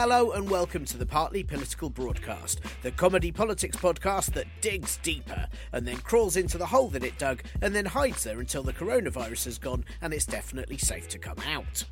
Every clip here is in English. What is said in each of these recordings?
Hello and welcome to the Partly Political Broadcast, the comedy politics podcast that digs deeper and then crawls into the hole that it dug and then hides there until the coronavirus has gone and it's definitely safe to come out.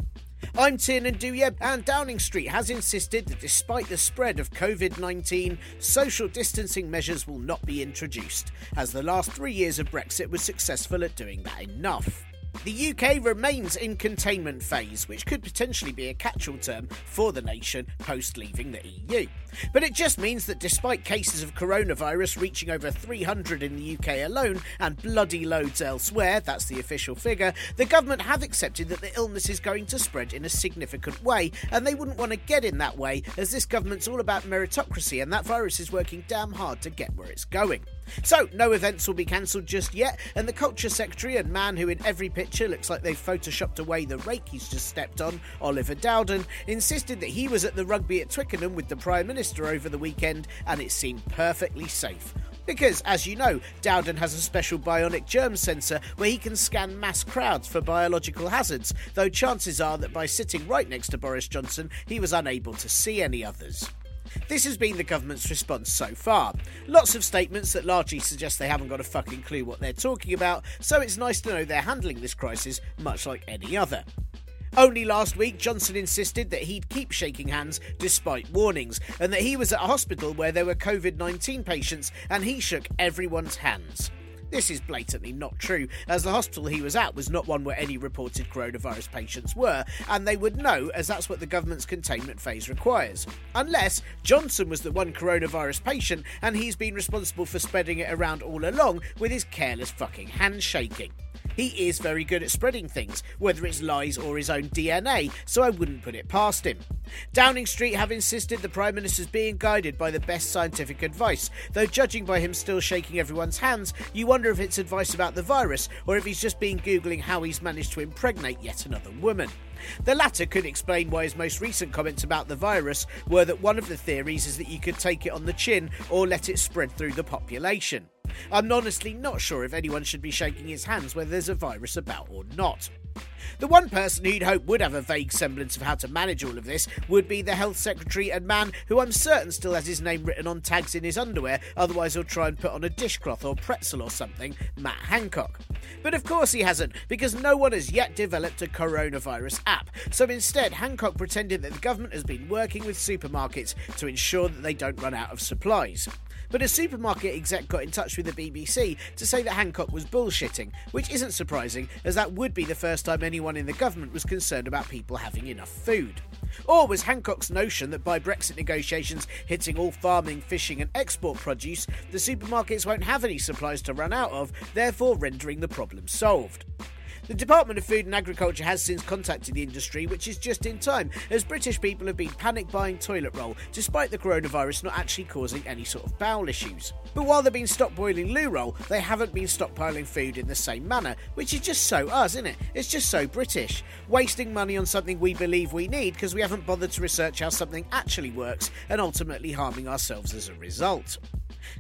I'm Tiernan Douieb, and Downing Street has insisted that despite the spread of COVID 19, social distancing measures will not be introduced, as the last three years of Brexit was successful at doing that enough. The UK remains in containment phase, which could potentially be a catch all term for the nation post leaving the EU. But it just means that despite cases of coronavirus reaching over 300 in the UK alone and bloody loads elsewhere, that's the official figure, the government have accepted that the illness is going to spread in a significant way, and they wouldn't want to get in that way, as this government's all about meritocracy and that virus is working damn hard to get where it's going. So, no events will be cancelled just yet, and the Culture Secretary and man who in every picture looks like they've photoshopped away the rake he's just stepped on, Oliver Dowden, insisted that he was at the rugby at Twickenham with the Prime Minister over the weekend and it seemed perfectly safe. Because, as you know, Dowden has a special bionic germ sensor where he can scan mass crowds for biological hazards, though chances are that by sitting right next to Boris Johnson, he was unable to see any others. This has been the government's response so far. Lots of statements that largely suggest they haven't got a fucking clue what they're talking about, so it's nice to know they're handling this crisis much like any other. Only last week, Johnson insisted that he'd keep shaking hands despite warnings, and that he was at a hospital where there were COVID 19 patients and he shook everyone's hands. This is blatantly not true, as the hospital he was at was not one where any reported coronavirus patients were, and they would know, as that's what the government's containment phase requires. Unless Johnson was the one coronavirus patient and he's been responsible for spreading it around all along with his careless fucking handshaking. He is very good at spreading things, whether it's lies or his own DNA, so I wouldn't put it past him. Downing Street have insisted the Prime Minister's being guided by the best scientific advice, though judging by him still shaking everyone's hands, you wonder if it's advice about the virus or if he's just been Googling how he's managed to impregnate yet another woman. The latter could explain why his most recent comments about the virus were that one of the theories is that you could take it on the chin or let it spread through the population. I'm honestly not sure if anyone should be shaking his hands whether there's a virus about or not. The one person who'd hope would have a vague semblance of how to manage all of this would be the Health Secretary and man who I'm certain still has his name written on tags in his underwear, otherwise he'll try and put on a dishcloth or pretzel or something, Matt Hancock. But of course he hasn't, because no one has yet developed a coronavirus app. So instead, Hancock pretended that the government has been working with supermarkets to ensure that they don't run out of supplies. But a supermarket exec got in touch with the BBC to say that Hancock was bullshitting, which isn't surprising, as that would be the first time anyone in the government was concerned about people having enough food. Or was Hancock's notion that by Brexit negotiations hitting all farming, fishing, and export produce, the supermarkets won't have any supplies to run out of, therefore rendering the problem solved? The Department of Food and Agriculture has since contacted the industry, which is just in time, as British people have been panic buying toilet roll, despite the coronavirus not actually causing any sort of bowel issues. But while they've been stockboiling loo roll, they haven't been stockpiling food in the same manner, which is just so us, isn't it? It's just so British. Wasting money on something we believe we need because we haven't bothered to research how something actually works and ultimately harming ourselves as a result.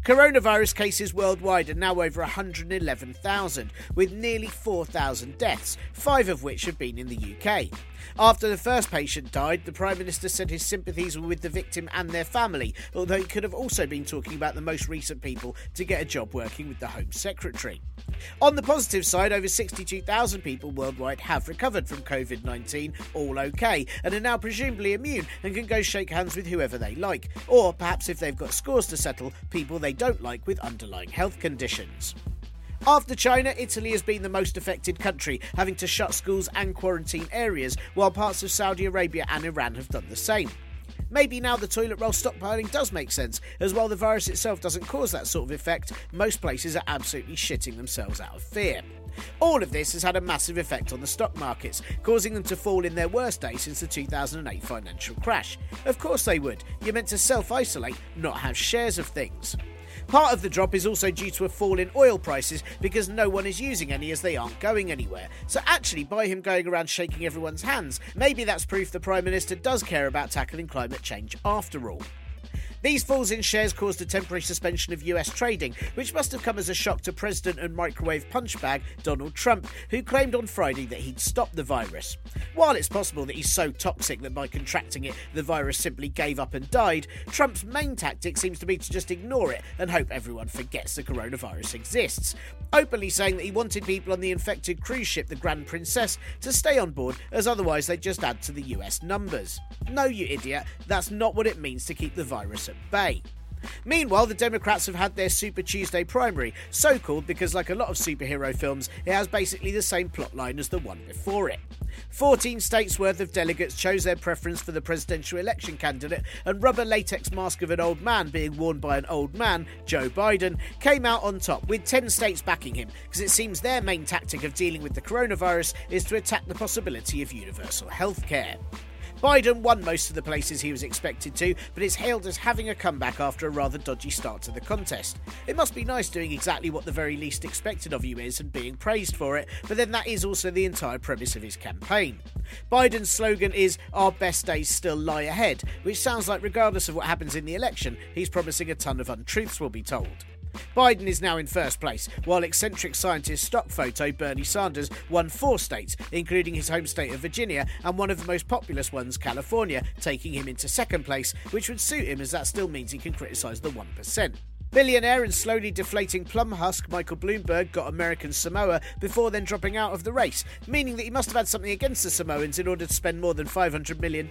Coronavirus cases worldwide are now over 111,000, with nearly 4,000 deaths, five of which have been in the UK. After the first patient died, the Prime Minister said his sympathies were with the victim and their family, although he could have also been talking about the most recent people to get a job working with the Home Secretary. On the positive side, over 62,000 people worldwide have recovered from COVID 19, all okay, and are now presumably immune and can go shake hands with whoever they like, or perhaps if they've got scores to settle, people they don't like with underlying health conditions. After China, Italy has been the most affected country, having to shut schools and quarantine areas, while parts of Saudi Arabia and Iran have done the same. Maybe now the toilet roll stockpiling does make sense, as while the virus itself doesn't cause that sort of effect, most places are absolutely shitting themselves out of fear. All of this has had a massive effect on the stock markets, causing them to fall in their worst day since the 2008 financial crash. Of course they would. You're meant to self isolate, not have shares of things. Part of the drop is also due to a fall in oil prices because no one is using any as they aren't going anywhere. So, actually, by him going around shaking everyone's hands, maybe that's proof the Prime Minister does care about tackling climate change after all. These falls in shares caused a temporary suspension of US trading, which must have come as a shock to President and microwave punchbag Donald Trump, who claimed on Friday that he'd stopped the virus. While it's possible that he's so toxic that by contracting it, the virus simply gave up and died, Trump's main tactic seems to be to just ignore it and hope everyone forgets the coronavirus exists. Openly saying that he wanted people on the infected cruise ship, the Grand Princess, to stay on board, as otherwise they'd just add to the US numbers. No, you idiot, that's not what it means to keep the virus at bay. Meanwhile, the Democrats have had their Super Tuesday primary, so called because, like a lot of superhero films, it has basically the same plotline as the one before it. 14 states worth of delegates chose their preference for the presidential election candidate, and rubber latex mask of an old man being worn by an old man, Joe Biden, came out on top, with 10 states backing him, because it seems their main tactic of dealing with the coronavirus is to attack the possibility of universal health care. Biden won most of the places he was expected to, but is hailed as having a comeback after a rather dodgy start to the contest. It must be nice doing exactly what the very least expected of you is and being praised for it, but then that is also the entire premise of his campaign. Biden's slogan is Our best days still lie ahead, which sounds like regardless of what happens in the election, he's promising a ton of untruths will be told. Biden is now in first place, while eccentric scientist stock photo Bernie Sanders won four states, including his home state of Virginia and one of the most populous ones, California, taking him into second place, which would suit him as that still means he can criticise the 1%. Billionaire and slowly deflating plum husk Michael Bloomberg got American Samoa before then dropping out of the race, meaning that he must have had something against the Samoans in order to spend more than $500 million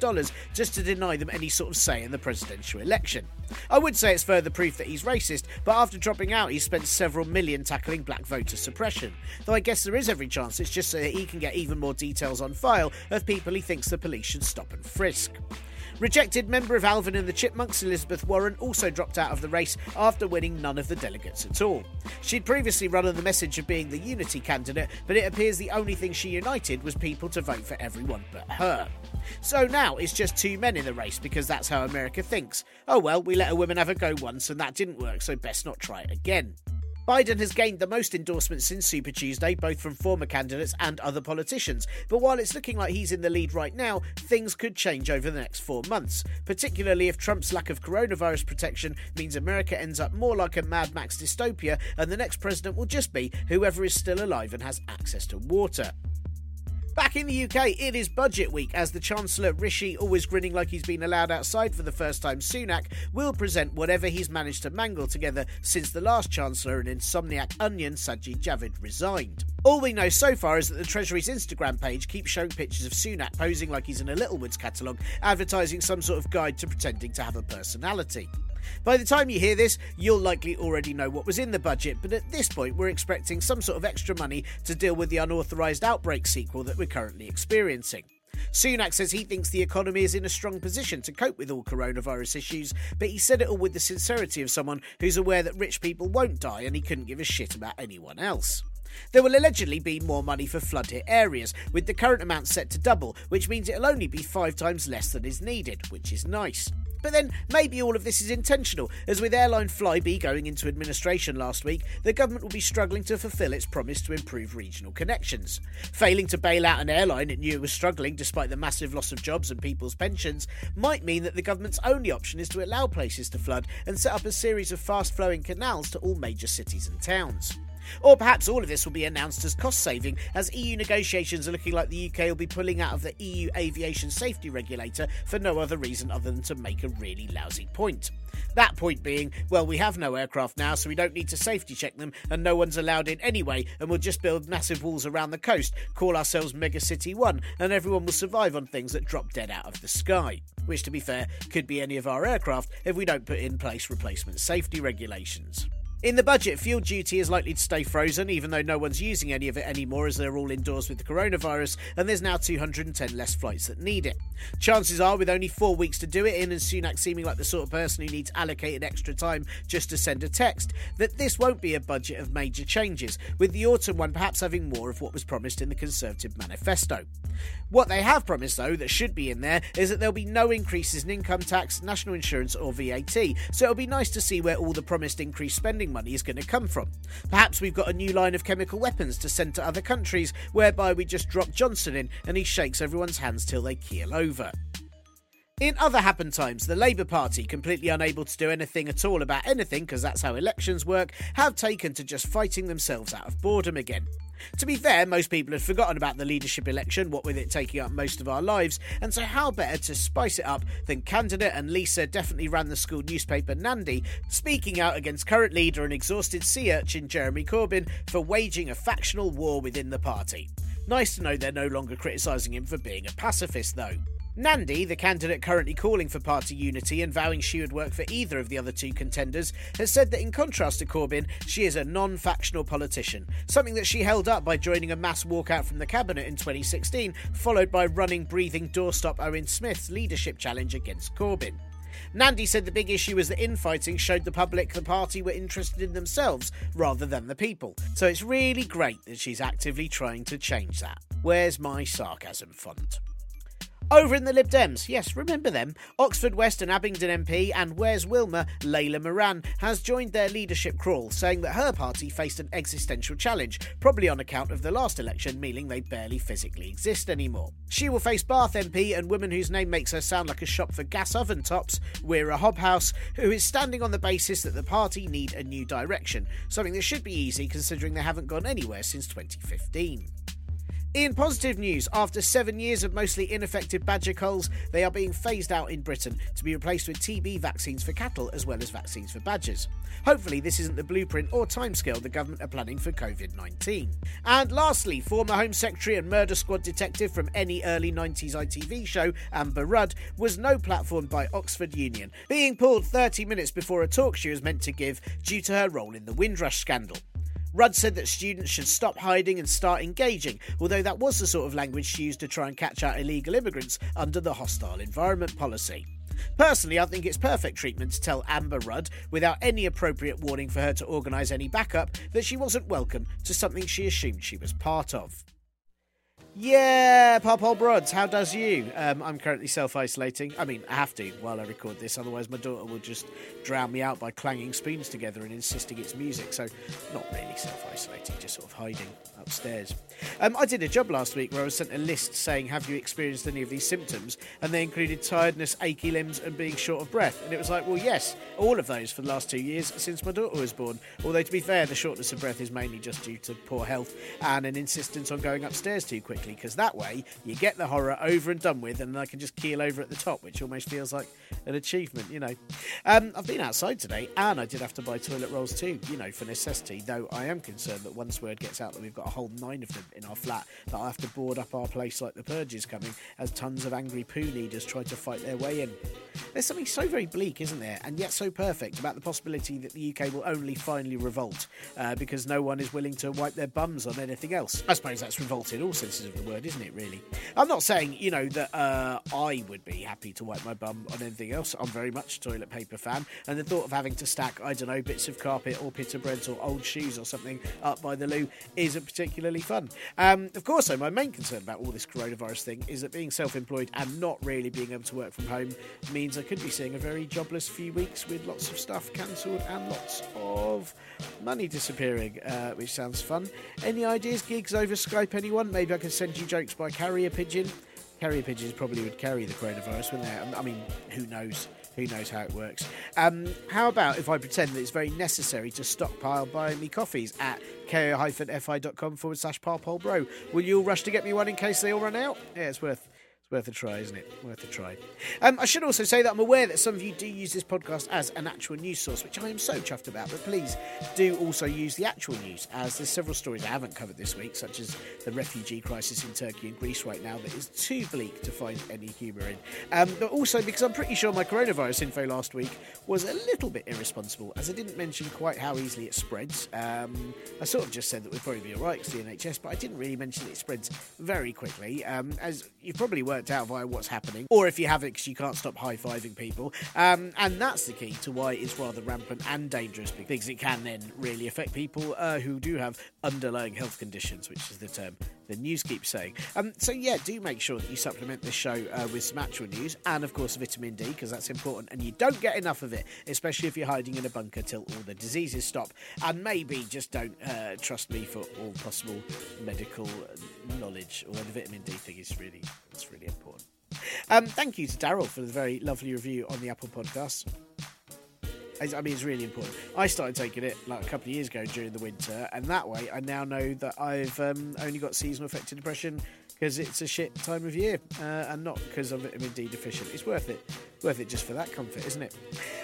just to deny them any sort of say in the presidential election. I would say it's further proof that he's racist, but after dropping out, he spent several million tackling black voter suppression. Though I guess there is every chance it's just so that he can get even more details on file of people he thinks the police should stop and frisk. Rejected member of Alvin and the Chipmunks, Elizabeth Warren, also dropped out of the race after winning none of the delegates at all. She'd previously run on the message of being the unity candidate, but it appears the only thing she united was people to vote for everyone but her. So now it's just two men in the race because that's how America thinks. Oh well, we let a woman have a go once and that didn't work, so best not try it again. Biden has gained the most endorsements since Super Tuesday, both from former candidates and other politicians. But while it's looking like he's in the lead right now, things could change over the next four months, particularly if Trump's lack of coronavirus protection means America ends up more like a Mad Max dystopia and the next president will just be whoever is still alive and has access to water. Back in the UK, it is budget week as the Chancellor Rishi, always grinning like he's been allowed outside for the first time, Sunak, will present whatever he's managed to mangle together since the last Chancellor and insomniac onion Sajid Javid resigned. All we know so far is that the Treasury's Instagram page keeps showing pictures of Sunak posing like he's in a Littlewoods catalogue, advertising some sort of guide to pretending to have a personality. By the time you hear this, you'll likely already know what was in the budget, but at this point, we're expecting some sort of extra money to deal with the unauthorised outbreak sequel that we're currently experiencing. Sunak says he thinks the economy is in a strong position to cope with all coronavirus issues, but he said it all with the sincerity of someone who's aware that rich people won't die and he couldn't give a shit about anyone else. There will allegedly be more money for flood hit areas, with the current amount set to double, which means it'll only be five times less than is needed, which is nice. But then maybe all of this is intentional, as with airline Flybe going into administration last week, the government will be struggling to fulfil its promise to improve regional connections. Failing to bail out an airline it knew it was struggling despite the massive loss of jobs and people's pensions might mean that the government's only option is to allow places to flood and set up a series of fast flowing canals to all major cities and towns. Or perhaps all of this will be announced as cost saving, as EU negotiations are looking like the UK will be pulling out of the EU aviation safety regulator for no other reason other than to make a really lousy point. That point being, well, we have no aircraft now, so we don't need to safety check them, and no one's allowed in anyway, and we'll just build massive walls around the coast, call ourselves Mega City 1, and everyone will survive on things that drop dead out of the sky. Which, to be fair, could be any of our aircraft if we don't put in place replacement safety regulations. In the budget, fuel duty is likely to stay frozen, even though no one's using any of it anymore as they're all indoors with the coronavirus, and there's now 210 less flights that need it. Chances are, with only four weeks to do it in, and Sunak seeming like the sort of person who needs allocated extra time just to send a text, that this won't be a budget of major changes, with the autumn one perhaps having more of what was promised in the Conservative manifesto. What they have promised, though, that should be in there, is that there'll be no increases in income tax, national insurance, or VAT, so it'll be nice to see where all the promised increased spending money is going to come from. Perhaps we've got a new line of chemical weapons to send to other countries, whereby we just drop Johnson in and he shakes everyone's hands till they keel over. In other happen times, the Labour Party, completely unable to do anything at all about anything because that's how elections work, have taken to just fighting themselves out of boredom again. To be fair, most people had forgotten about the leadership election, what with it taking up most of our lives, and so how better to spice it up than candidate and Lisa definitely ran the school newspaper Nandi, speaking out against current leader and exhausted sea urchin Jeremy Corbyn for waging a factional war within the party. Nice to know they're no longer criticising him for being a pacifist, though. Nandi, the candidate currently calling for party unity and vowing she would work for either of the other two contenders, has said that in contrast to Corbyn, she is a non factional politician, something that she held up by joining a mass walkout from the cabinet in 2016, followed by running, breathing doorstop Owen Smith's leadership challenge against Corbyn. Nandi said the big issue was that infighting showed the public the party were interested in themselves rather than the people. So it's really great that she's actively trying to change that. Where's my sarcasm font? Over in the Lib Dems, yes, remember them. Oxford West and Abingdon MP and Where's Wilma, Layla Moran, has joined their leadership crawl, saying that her party faced an existential challenge, probably on account of the last election, meaning they barely physically exist anymore. She will face Bath MP and woman whose name makes her sound like a shop for gas oven tops, Wera Hobhouse, who is standing on the basis that the party need a new direction, something that should be easy considering they haven't gone anywhere since 2015. In positive news, after seven years of mostly ineffective badger culls, they are being phased out in Britain to be replaced with TB vaccines for cattle as well as vaccines for badgers. Hopefully, this isn't the blueprint or timescale the government are planning for COVID 19. And lastly, former Home Secretary and Murder Squad detective from any early 90s ITV show, Amber Rudd, was no platformed by Oxford Union, being pulled 30 minutes before a talk she was meant to give due to her role in the Windrush scandal. Rudd said that students should stop hiding and start engaging, although that was the sort of language she used to try and catch out illegal immigrants under the hostile environment policy. Personally, I think it's perfect treatment to tell Amber Rudd, without any appropriate warning for her to organise any backup, that she wasn't welcome to something she assumed she was part of. Yeah, Pop Hole Broads, how does you? Um, I'm currently self isolating. I mean, I have to while I record this, otherwise, my daughter will just drown me out by clanging spoons together and insisting it's music. So, not really self isolating, just sort of hiding upstairs. Um, I did a job last week where I was sent a list saying, Have you experienced any of these symptoms? And they included tiredness, achy limbs, and being short of breath. And it was like, Well, yes, all of those for the last two years since my daughter was born. Although, to be fair, the shortness of breath is mainly just due to poor health and an insistence on going upstairs too quickly because that way you get the horror over and done with, and I can just keel over at the top, which almost feels like an achievement, you know. Um, I've been outside today, and I did have to buy toilet rolls too, you know, for necessity. Though I am concerned that once word gets out that we've got a whole nine of them in our flat, that I'll have to board up our place like the purge is coming, as tons of angry poo leaders try to fight their way in. There's something so very bleak, isn't there, and yet so perfect about the possibility that the UK will only finally revolt uh, because no one is willing to wipe their bums on anything else. I suppose that's revolt in all senses of of the word, isn't it, really? I'm not saying, you know, that uh, I would be happy to wipe my bum on anything else. I'm very much a toilet paper fan, and the thought of having to stack, I don't know, bits of carpet or pita breads or old shoes or something up by the loo isn't particularly fun. Um, of course, though, my main concern about all this coronavirus thing is that being self employed and not really being able to work from home means I could be seeing a very jobless few weeks with lots of stuff cancelled and lots of money disappearing, uh, which sounds fun. Any ideas, gigs over Skype, anyone? Maybe I can send you jokes by carrier pigeon. Carrier pigeons probably would carry the coronavirus, wouldn't they? I mean, who knows? Who knows how it works? Um, how about if I pretend that it's very necessary to stockpile buying me coffees at ko-fi.com forward slash parpole bro? Will you all rush to get me one in case they all run out? Yeah, it's worth it's worth a try, isn't it? Worth a try. Um, I should also say that I'm aware that some of you do use this podcast as an actual news source, which I am so chuffed about. But please do also use the actual news, as there's several stories I haven't covered this week, such as the refugee crisis in Turkey and Greece right now that is too bleak to find any humour in. Um, but also because I'm pretty sure my coronavirus info last week was a little bit irresponsible, as I didn't mention quite how easily it spreads. Um, I sort of just said that we'd probably be alright, it's the NHS, but I didn't really mention it spreads very quickly. Um, as you've probably worked worked out via what's happening, or if you haven't because you can't stop high fiving people. Um, and that's the key to why it's rather rampant and dangerous because it can then really affect people uh, who do have underlying health conditions, which is the term the news keeps saying. Um, so, yeah, do make sure that you supplement this show uh, with some actual news and, of course, vitamin D because that's important. And you don't get enough of it, especially if you're hiding in a bunker till all the diseases stop. And maybe just don't uh, trust me for all possible medical knowledge, although the vitamin D thing is really, it's really important. Um, thank you to Daryl for the very lovely review on the Apple Podcast. I mean, it's really important. I started taking it like a couple of years ago during the winter, and that way I now know that I've um, only got seasonal affective depression because it's a shit time of year uh, and not because I'm vitamin D deficient. It's worth it. Worth it just for that comfort, isn't it?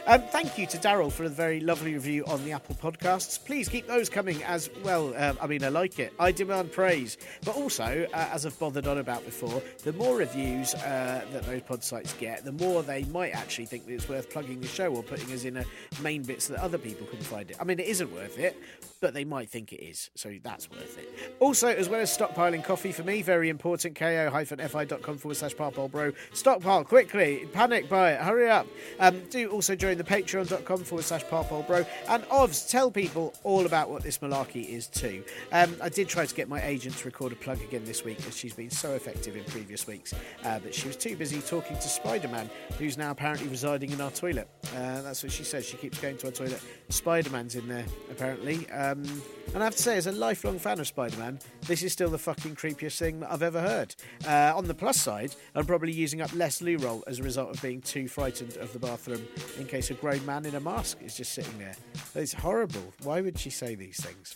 Um, thank you to Daryl for a very lovely review on the Apple Podcasts. Please keep those coming as well. Um, I mean, I like it. I demand praise. But also, uh, as I've bothered on about before, the more reviews uh, that those pod sites get, the more they might actually think that it's worth plugging the show or putting us in a main bit so that other people can find it. I mean, it isn't worth it, but they might think it is. So that's worth it. Also, as well as stockpiling coffee for me, very important, ko-fi.com forward slash parpole bro. Stockpile quickly. Panic buy it. Hurry up. Um, do also join the patreon.com forward slash parpole bro. And Ovs, tell people all about what this malarkey is too. Um, I did try to get my agent to record a plug again this week as she's been so effective in previous weeks, uh, but she was too busy talking to Spider Man, who's now apparently residing in our toilet. Uh, that's what she says. She keeps going to our toilet. Spider Man's in there, apparently. Um, and I have to say, as a lifelong fan of Spider Man, this is still the fucking creepiest thing that I've ever heard. Uh, on the plus side, I'm probably using up less loo roll as a result of being too frightened of the bathroom in case a grown man in a mask is just sitting there. It's horrible. Why would she say these things?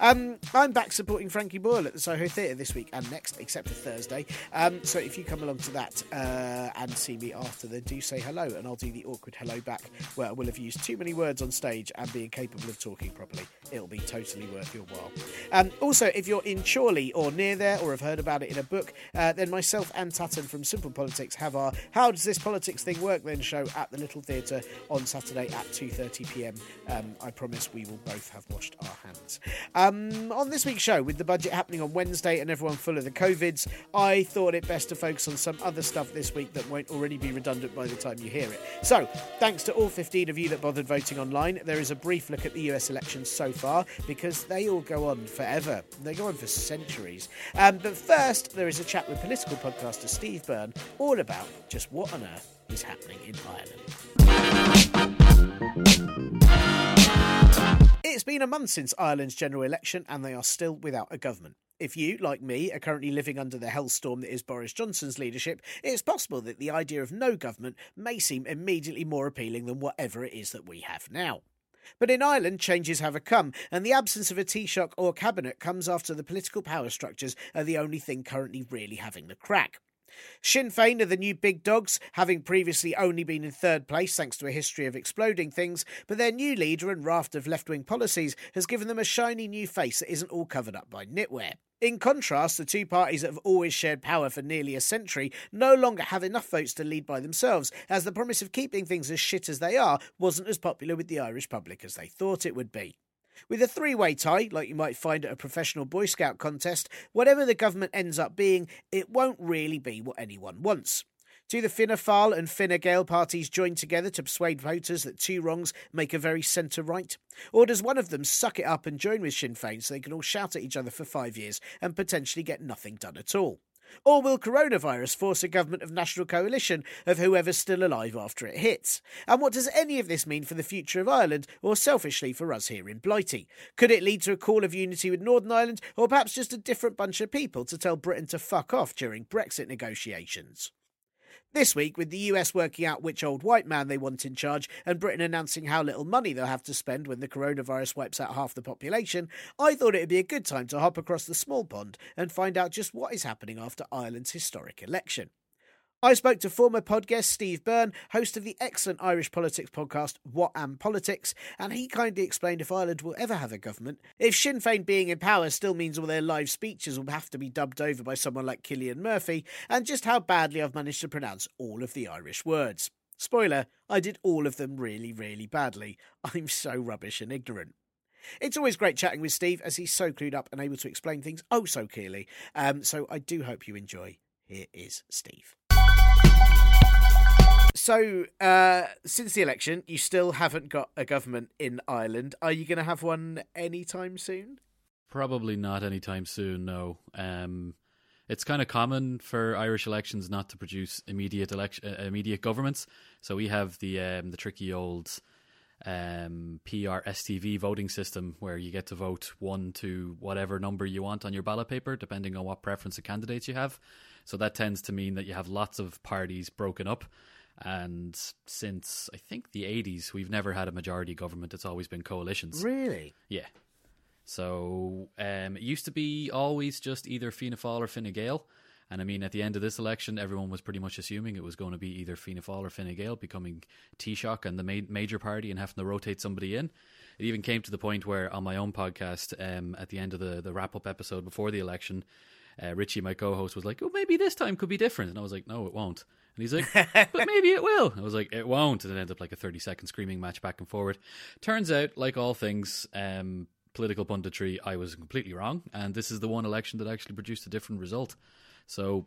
Um, I'm back supporting Frankie Boyle at the Soho Theatre this week and next, except for Thursday. Um, so if you come along to that uh, and see me after, then do say hello, and I'll do the awkward hello back where I will have used too many words on stage and be incapable of talking properly. It'll be totally worth your while. Um, also, if you're in Chorley or near there, or have heard about it in a book, uh, then myself and Tutton from Simple Politics have our "How Does This Politics Thing Work?" Then show at the Little Theatre on Saturday at 2:30 p.m. Um, I promise we will both have washed our hands. Um, on this week's show, with the budget happening on Wednesday and everyone full of the covids, I thought it best to focus on some other stuff this week that won't already be redundant by the time you hear it. So, thanks to all 15 of you that bothered voting online. There is a brief look at the US elections so far because they all go on forever. They go on for centuries. Um, but first, there is a chat with political podcaster Steve Byrne all about just what on earth is happening in Ireland. It's been a month since Ireland's general election, and they are still without a government. If you, like me, are currently living under the hellstorm that is Boris Johnson's leadership, it's possible that the idea of no government may seem immediately more appealing than whatever it is that we have now. But in Ireland, changes have come, and the absence of a Taoiseach or cabinet comes after the political power structures are the only thing currently really having the crack. Sinn Féin are the new big dogs, having previously only been in third place thanks to a history of exploding things, but their new leader and raft of left wing policies has given them a shiny new face that isn't all covered up by knitwear. In contrast, the two parties that have always shared power for nearly a century no longer have enough votes to lead by themselves, as the promise of keeping things as shit as they are wasn't as popular with the Irish public as they thought it would be. With a three way tie, like you might find at a professional Boy Scout contest, whatever the government ends up being, it won't really be what anyone wants. Do the Fianna Fáil and Fine Gael parties join together to persuade voters that two wrongs make a very centre right? Or does one of them suck it up and join with Sinn Féin so they can all shout at each other for five years and potentially get nothing done at all? Or will coronavirus force a government of national coalition of whoever's still alive after it hits? And what does any of this mean for the future of Ireland, or selfishly for us here in Blighty? Could it lead to a call of unity with Northern Ireland, or perhaps just a different bunch of people to tell Britain to fuck off during Brexit negotiations? This week, with the US working out which old white man they want in charge and Britain announcing how little money they'll have to spend when the coronavirus wipes out half the population, I thought it would be a good time to hop across the small pond and find out just what is happening after Ireland's historic election. I spoke to former pod guest Steve Byrne, host of the excellent Irish politics podcast What Am Politics, and he kindly explained if Ireland will ever have a government, if Sinn Féin being in power still means all their live speeches will have to be dubbed over by someone like Cillian Murphy, and just how badly I've managed to pronounce all of the Irish words. Spoiler, I did all of them really, really badly. I'm so rubbish and ignorant. It's always great chatting with Steve as he's so clued up and able to explain things oh so clearly. Um, so I do hope you enjoy. Here is Steve. So, uh, since the election, you still haven't got a government in Ireland. Are you going to have one anytime soon? Probably not anytime soon. No. Um, it's kind of common for Irish elections not to produce immediate election, uh, immediate governments. So we have the um, the tricky old um, PR STV voting system where you get to vote one to whatever number you want on your ballot paper, depending on what preference of candidates you have. So that tends to mean that you have lots of parties broken up. And since I think the 80s, we've never had a majority government. It's always been coalitions. Really? Yeah. So um, it used to be always just either Fianna Fáil or Fine Gael. And I mean, at the end of this election, everyone was pretty much assuming it was going to be either Fianna Fáil or Fine Gael becoming Taoiseach and the ma- major party and having to rotate somebody in. It even came to the point where on my own podcast, um, at the end of the, the wrap up episode before the election, uh, Richie, my co-host, was like, "Oh, maybe this time could be different," and I was like, "No, it won't." And he's like, "But maybe it will." I was like, "It won't," and it ended up like a thirty-second screaming match back and forward. Turns out, like all things, um, political punditry, I was completely wrong, and this is the one election that actually produced a different result. So,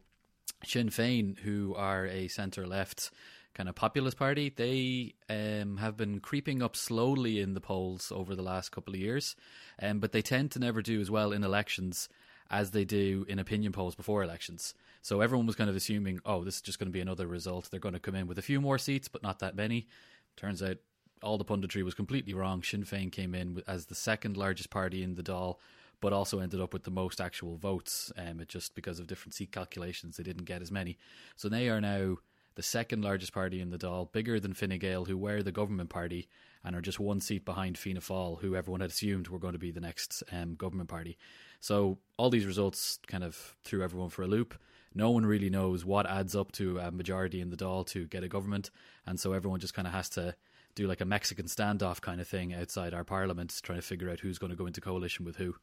Sinn Féin, who are a centre-left kind of populist party, they um, have been creeping up slowly in the polls over the last couple of years, um, but they tend to never do as well in elections as they do in opinion polls before elections. So everyone was kind of assuming, oh, this is just going to be another result. They're going to come in with a few more seats, but not that many. Turns out all the punditry was completely wrong. Sinn Féin came in as the second largest party in the Dáil, but also ended up with the most actual votes. Um, it just because of different seat calculations, they didn't get as many. So they are now the second largest party in the Dáil, bigger than Fine Gael, who were the government party and are just one seat behind Fianna Fáil, who everyone had assumed were going to be the next um, government party. So all these results kind of threw everyone for a loop. No one really knows what adds up to a majority in the Dáil to get a government, and so everyone just kind of has to do like a Mexican standoff kind of thing outside our parliament, trying to figure out who's going to go into coalition with who.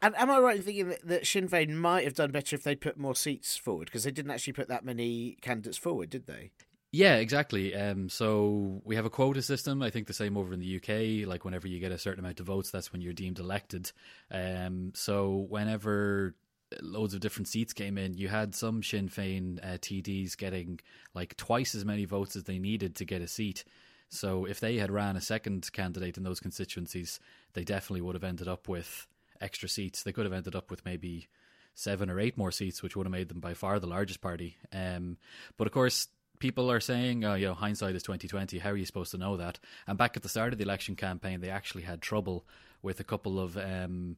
And am I right in thinking that, that Sinn Féin might have done better if they put more seats forward? Because they didn't actually put that many candidates forward, did they? Yeah, exactly. Um, so we have a quota system. I think the same over in the UK. Like whenever you get a certain amount of votes, that's when you're deemed elected. Um, so whenever loads of different seats came in, you had some Sinn Féin uh, TDs getting like twice as many votes as they needed to get a seat. So if they had ran a second candidate in those constituencies, they definitely would have ended up with extra seats. They could have ended up with maybe seven or eight more seats, which would have made them by far the largest party. Um, but of course, people are saying, oh, you know, hindsight is twenty twenty. How are you supposed to know that? And back at the start of the election campaign, they actually had trouble with a couple of um,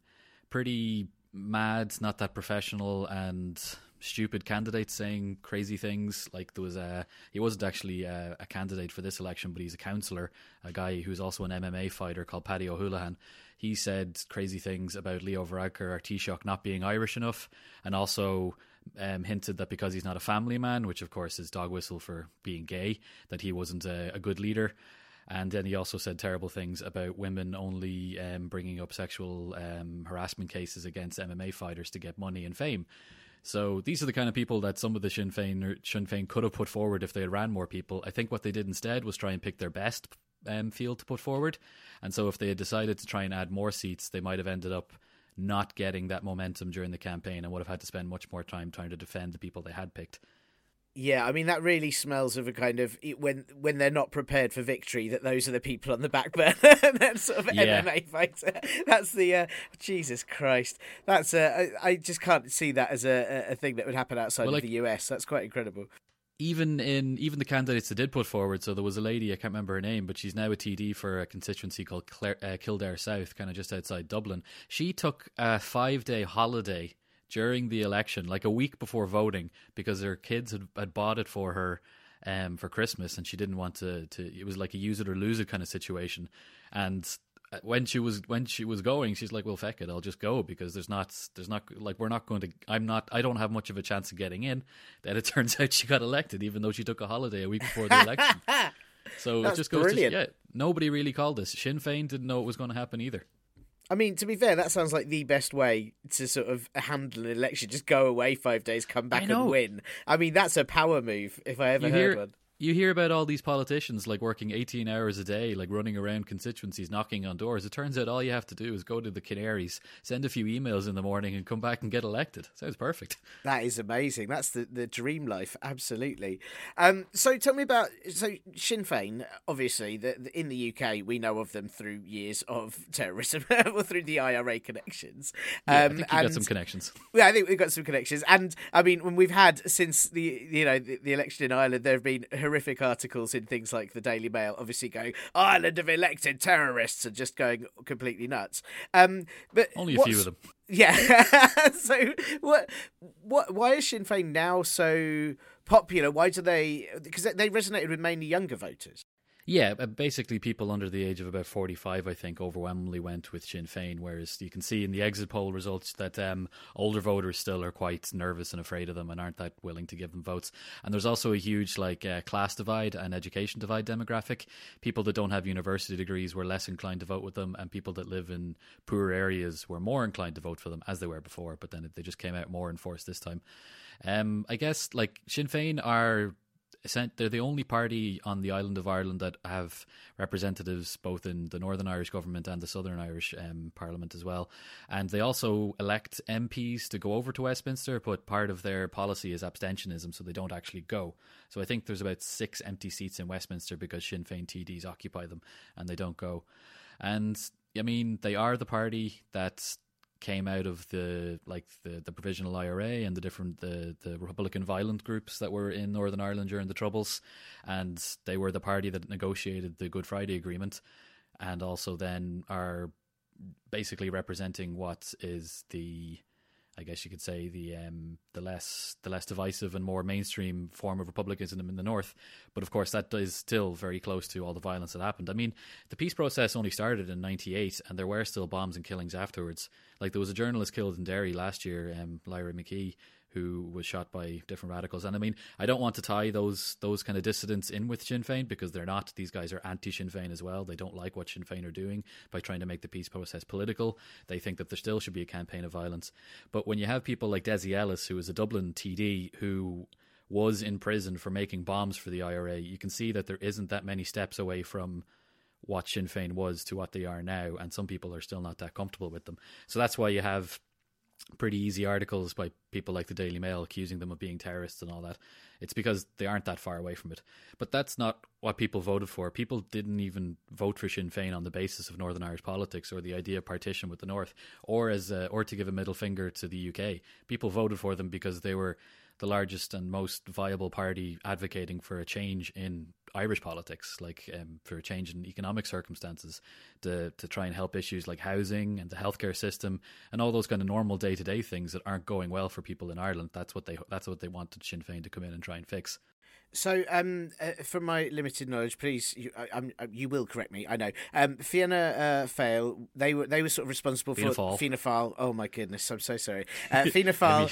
pretty mad, not that professional, and stupid candidates saying crazy things. Like there was a he wasn't actually a, a candidate for this election, but he's a councillor, a guy who's also an MMA fighter called Paddy Holohan. He said crazy things about Leo Varadkar or Taoiseach not being Irish enough, and also um, hinted that because he's not a family man, which of course is dog whistle for being gay, that he wasn't a, a good leader. And then he also said terrible things about women only um, bringing up sexual um, harassment cases against MMA fighters to get money and fame. So these are the kind of people that some of the Sinn Féin, Sinn Féin could have put forward if they had ran more people. I think what they did instead was try and pick their best um, field to put forward. And so if they had decided to try and add more seats, they might have ended up not getting that momentum during the campaign and would have had to spend much more time trying to defend the people they had picked. Yeah, I mean that really smells of a kind of when when they're not prepared for victory that those are the people on the back burner. that sort of yeah. MMA fighter. That's the uh, Jesus Christ. That's uh, I, I just can't see that as a, a thing that would happen outside well, of the US. That's quite incredible. Even in even the candidates that did put forward, so there was a lady I can't remember her name, but she's now a TD for a constituency called uh, Kildare South, kind of just outside Dublin. She took a five day holiday during the election, like a week before voting, because her kids had, had bought it for her um, for Christmas, and she didn't want to, to. It was like a use it or lose it kind of situation. And when she was when she was going, she's like, "Well, feck it, I'll just go because there's not there's not like we're not going to. I'm not. I don't have much of a chance of getting in." Then it turns out she got elected, even though she took a holiday a week before the election. so That's it just goes brilliant. to yeah, nobody really called this. Sinn Féin didn't know it was going to happen either. I mean, to be fair, that sounds like the best way to sort of handle an election. Just go away five days, come back and win. I mean, that's a power move if I ever you heard hear, one you hear about all these politicians like working 18 hours a day, like running around constituencies, knocking on doors. It turns out all you have to do is go to the Canaries, send a few emails in the morning, and come back and get elected. Sounds perfect. That is amazing. That's the, the dream life, absolutely. Um, so tell me about so Sinn Féin. Obviously, the, the, in the UK, we know of them through years of terrorism or through the IRA connections. Um, yeah, I um, think you got some connections. Yeah, I think we've got some connections. And I mean, when we've had since the you know the, the election in Ireland, there have been horrific articles in things like the Daily Mail, obviously going Ireland have elected terrorists and just going completely nuts. Um, but only a few of them. Yeah. so what? What? Why is Sinn Féin now so popular? Why do they? Because they resonated with mainly younger voters. Yeah, uh, basically, people under the age of about 45, I think, overwhelmingly went with Sinn Féin. Whereas you can see in the exit poll results that um, older voters still are quite nervous and afraid of them and aren't that willing to give them votes. And there's also a huge like uh, class divide and education divide demographic. People that don't have university degrees were less inclined to vote with them, and people that live in poorer areas were more inclined to vote for them as they were before. But then they just came out more in force this time. Um, I guess like Sinn Féin are they're the only party on the island of Ireland that have representatives both in the Northern Irish government and the Southern Irish um, Parliament as well. And they also elect MPs to go over to Westminster, but part of their policy is abstentionism, so they don't actually go. So I think there's about six empty seats in Westminster because Sinn Féin TDs occupy them and they don't go. And I mean, they are the party that came out of the like the, the provisional IRA and the different the, the Republican violent groups that were in Northern Ireland during the Troubles, and they were the party that negotiated the Good Friday Agreement, and also then are basically representing what is the I guess you could say the um, the less the less divisive and more mainstream form of republicanism in the north. But of course, that is still very close to all the violence that happened. I mean, the peace process only started in '98, and there were still bombs and killings afterwards. Like there was a journalist killed in Derry last year, um, Lyra McKee, who was shot by different radicals. And I mean, I don't want to tie those those kind of dissidents in with Sinn Féin because they're not. These guys are anti Sinn Féin as well. They don't like what Sinn Féin are doing by trying to make the peace process political. They think that there still should be a campaign of violence. But when you have people like Dessie Ellis, who is a Dublin TD, who was in prison for making bombs for the IRA, you can see that there isn't that many steps away from what Sinn Féin was to what they are now, and some people are still not that comfortable with them. So that's why you have pretty easy articles by people like the Daily Mail accusing them of being terrorists and all that. It's because they aren't that far away from it. But that's not what people voted for. People didn't even vote for Sinn Féin on the basis of Northern Irish politics or the idea of partition with the North, or as a, or to give a middle finger to the UK. People voted for them because they were the largest and most viable party advocating for a change in Irish politics, like um, for a change in economic circumstances, to to try and help issues like housing and the healthcare system and all those kind of normal day to day things that aren't going well for people in Ireland. That's what they that's what they wanted Sinn Féin to come in and try and fix. So, um, uh, from my limited knowledge, please, you, I, uh, you will correct me. I know. Um, Fianna uh, Fáil, they were they were sort of responsible Fianna for. Fianna Fáil. Oh my goodness, I'm so sorry. Uh, Fianna Fáil.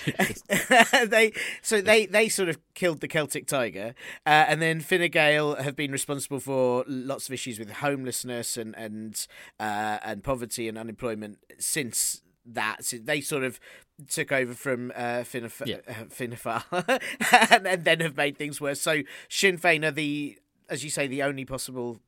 they so they they sort of killed the Celtic Tiger, uh, and then Fine Gael have been responsible for lots of issues with homelessness and and uh, and poverty and unemployment since that. So they sort of took over from uh, Fianna, yeah. uh, and, and, then have made things worse. So Sinn Féin are the, as you say, the only possible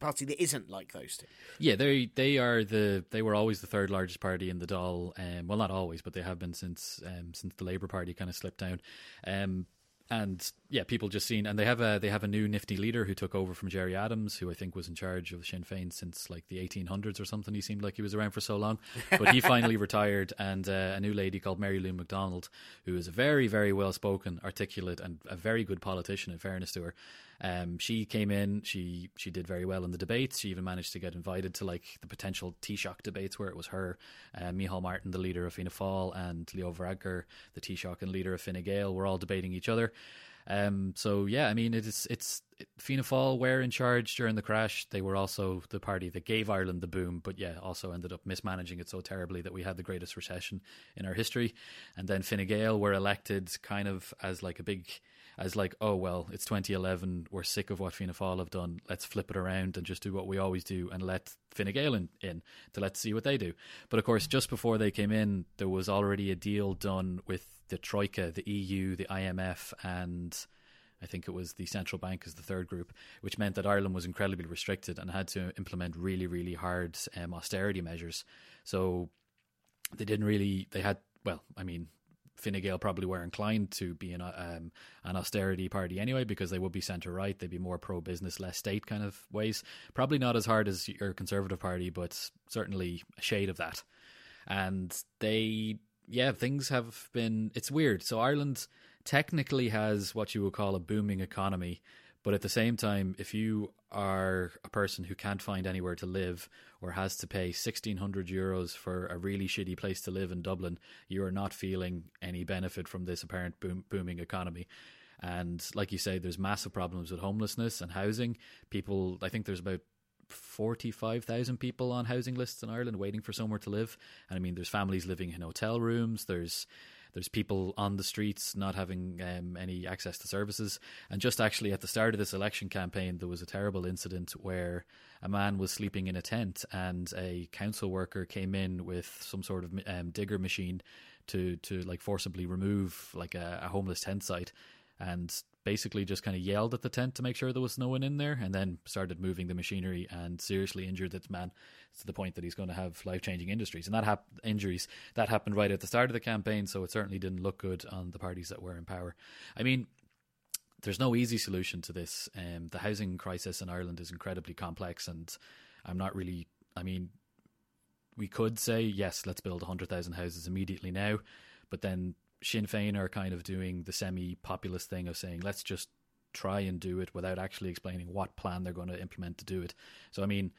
party that isn't like those two. Yeah, they they are the they were always the third largest party in the Dáil. Um, well, not always, but they have been since um, since the Labour Party kind of slipped down. Um, and yeah, people just seen, and they have a they have a new nifty leader who took over from Gerry Adams, who I think was in charge of Sinn Féin since like the 1800s or something. He seemed like he was around for so long, but he finally retired, and uh, a new lady called Mary Lou McDonald, who is a very very well spoken, articulate, and a very good politician. In fairness to her, um, she came in. She she did very well in the debates. She even managed to get invited to like the potential Taoiseach debates, where it was her, uh, Micheál Martin, the leader of Fianna Fáil, and Leo Varadkar, the Taoiseach and leader of Fine Gael, were all debating each other. Um, so yeah, I mean, it is it's Fianna Fáil were in charge during the crash. They were also the party that gave Ireland the boom, but yeah, also ended up mismanaging it so terribly that we had the greatest recession in our history. And then Fine Gael were elected kind of as like a big as like, oh well, it's 2011, we're sick of what Fianna Fáil have done. Let's flip it around and just do what we always do and let Fine Gael in, in to let's see what they do. But of course, just before they came in, there was already a deal done with the Troika, the EU, the IMF, and I think it was the central bank as the third group, which meant that Ireland was incredibly restricted and had to implement really, really hard um, austerity measures. So they didn't really, they had, well, I mean, Fine Gael probably were inclined to be an, um, an austerity party anyway because they would be centre right. They'd be more pro business, less state kind of ways. Probably not as hard as your Conservative Party, but certainly a shade of that. And they, yeah, things have been. It's weird. So Ireland technically has what you would call a booming economy, but at the same time, if you are a person who can't find anywhere to live or has to pay 1600 euros for a really shitty place to live in Dublin, you are not feeling any benefit from this apparent boom, booming economy. And like you say, there's massive problems with homelessness and housing. People, I think there's about 45,000 people on housing lists in Ireland waiting for somewhere to live. And I mean, there's families living in hotel rooms, there's there's people on the streets not having um, any access to services. And just actually at the start of this election campaign, there was a terrible incident where a man was sleeping in a tent and a council worker came in with some sort of um, digger machine to to like forcibly remove like a, a homeless tent site and basically just kind of yelled at the tent to make sure there was no one in there and then started moving the machinery and seriously injured this man to the point that he's going to have life-changing injuries and that hap- injuries that happened right at the start of the campaign so it certainly didn't look good on the parties that were in power. I mean there's no easy solution to this. Um, the housing crisis in ireland is incredibly complex and i'm not really i mean we could say yes let's build 100000 houses immediately now but then Sinn Féin are kind of doing the semi populist thing of saying, let's just try and do it without actually explaining what plan they're going to implement to do it. So, I mean,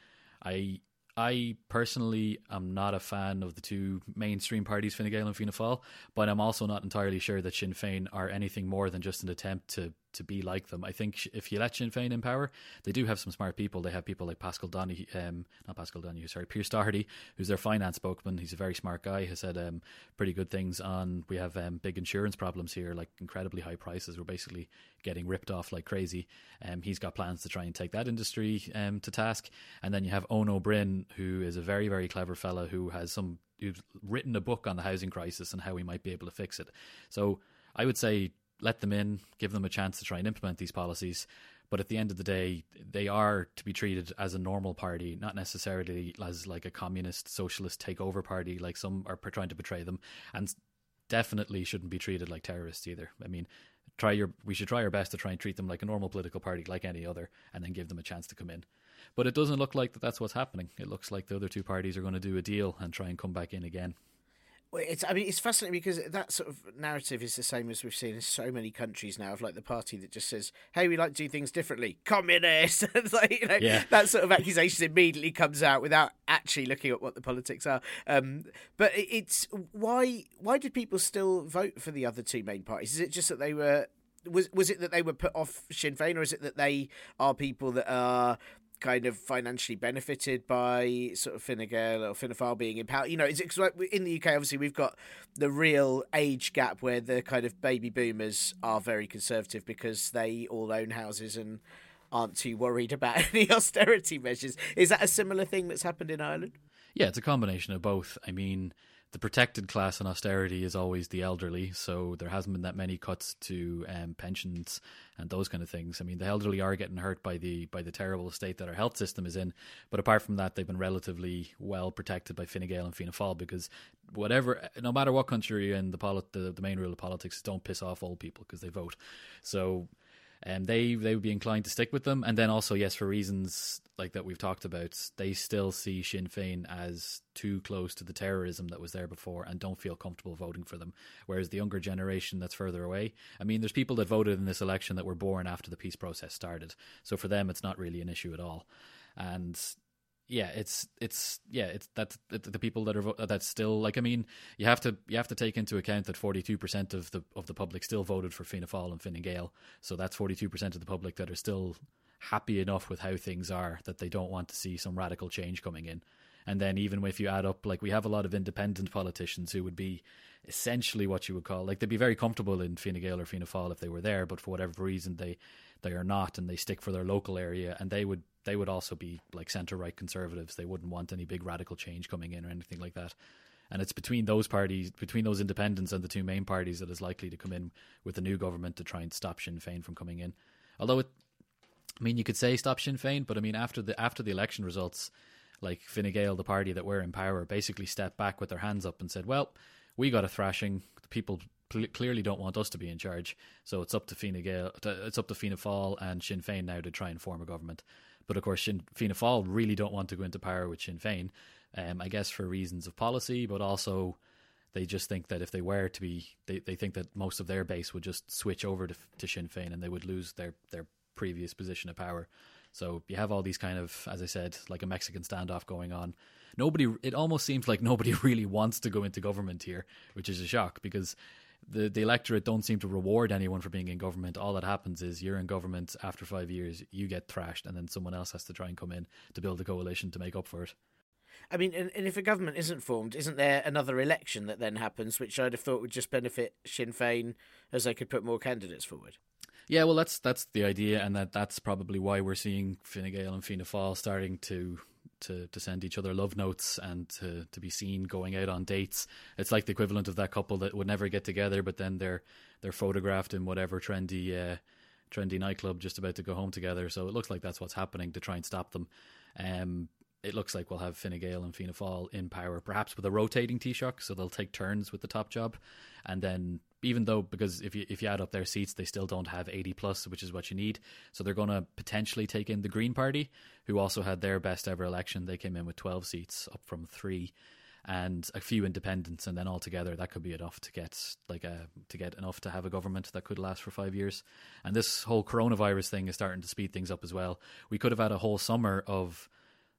I. I personally am not a fan of the two mainstream parties, Fine Gael and Fianna Fáil, but I'm also not entirely sure that Sinn Féin are anything more than just an attempt to to be like them. I think if you let Sinn Féin in power, they do have some smart people. They have people like Paschal Donohoe, um, not Paschal Donohoe, sorry, Pearse Doherty, who's their finance spokesman. He's a very smart guy. Has said um, pretty good things on. We have um, big insurance problems here, like incredibly high prices. We're basically getting ripped off like crazy. Um, he's got plans to try and take that industry um, to task. And then you have Eoin Ó Broin, who is a very very clever fella who has some who's written a book on the housing crisis and how we might be able to fix it. So I would say let them in, give them a chance to try and implement these policies. But at the end of the day, they are to be treated as a normal party, not necessarily as like a communist, socialist takeover party, like some are trying to portray them, and definitely shouldn't be treated like terrorists either. I mean, try your we should try our best to try and treat them like a normal political party, like any other, and then give them a chance to come in. But it doesn't look like that that's what's happening. It looks like the other two parties are going to do a deal and try and come back in again. It's I mean it's fascinating because that sort of narrative is the same as we've seen in so many countries now of like the party that just says, "Hey, we like to do things differently." Communist, like, you know, yeah. that sort of accusation immediately comes out without actually looking at what the politics are. Um, but it's why why did people still vote for the other two main parties? Is it just that they were was was it that they were put off Sinn Féin, or is it that they are people that are kind of financially benefited by sort of Fine or Fianna being in power. You know, it's, it's like in the UK, obviously, we've got the real age gap where the kind of baby boomers are very conservative because they all own houses and aren't too worried about any austerity measures. Is that a similar thing that's happened in Ireland? Yeah, it's a combination of both. I mean, the protected class in austerity is always the elderly, so there hasn't been that many cuts to um, pensions and those kind of things. I mean, the elderly are getting hurt by the by the terrible state that our health system is in, but apart from that, they've been relatively well protected by Fine Gael and Fianna Fáil because whatever, no matter what country you're in, the, polit- the the main rule of politics is don't piss off old people because they vote. So um, they they would be inclined to stick with them. And then also, yes, for reasons like that we've talked about, they still see Sinn Féin as too close to the terrorism that was there before, and don't feel comfortable voting for them. Whereas the younger generation that's further away, I mean, there's people that voted in this election that were born after the peace process started, so for them, it's not really an issue at all. And yeah, it's it's yeah, it's that's the people that are that's still like I mean, you have to you have to take into account that forty two percent of the of the public still voted for Fianna Fáil and Fine Gael, so that's forty two percent of the public that are still happy enough with how things are that they don't want to see some radical change coming in. And then even if you add up, like we have a lot of independent politicians who would be essentially what you would call like they'd be very comfortable in Fine Gael or Fianna Fáil if they were there, but for whatever reason they they are not, and they stick for their local area, and they would they would also be like centre right conservatives. They wouldn't want any big radical change coming in or anything like that. And it's between those parties, between those independents and the two main parties, that is likely to come in with the new government to try and stop Sinn Féin from coming in. Although it, I mean, you could say stop Sinn Féin, but I mean, after the after the election results, like Fine Gael, the party that were in power, basically stepped back with their hands up and said, "Well, we got a thrashing. The people clearly don't want us to be in charge. So it's up to Fianna Gael, it's up to Fianna Fáil and Sinn Féin now to try and form a government. But of course, Sinn, Fianna Fáil really don't want to go into power with Sinn Féin. Um, I guess for reasons of policy, but also they just think that if they were to be, they, they think that most of their base would just switch over to, to Sinn Féin and they would lose their, their previous position of power. So you have all these kind of, as I said, like a Mexican standoff going on. Nobody, it almost seems like nobody really wants to go into government here, which is a shock because the, the electorate don't seem to reward anyone for being in government. All that happens is you're in government after five years, you get thrashed, and then someone else has to try and come in to build a coalition to make up for it. I mean, and, and if a government isn't formed, isn't there another election that then happens, which I'd have thought would just benefit Sinn Féin as they could put more candidates forward? Yeah, well, that's that's the idea, and that that's probably why we're seeing Fine Gael and Fianna Fáil starting to to, to send each other love notes and to, to be seen going out on dates. It's like the equivalent of that couple that would never get together, but then they're they're photographed in whatever trendy uh, trendy nightclub just about to go home together. So it looks like that's what's happening to try and stop them. Um, it looks like we'll have Fine Gael and Fianna Fáil in power, perhaps with a rotating Taoiseach, so they'll take turns with the top job, and then even though because if you if you add up their seats, they still don't have eighty plus, which is what you need. So they're going to potentially take in the Green Party, who also had their best ever election. They came in with twelve seats, up from three, and a few independents, and then altogether that could be enough to get like a to get enough to have a government that could last for five years. And this whole coronavirus thing is starting to speed things up as well. We could have had a whole summer of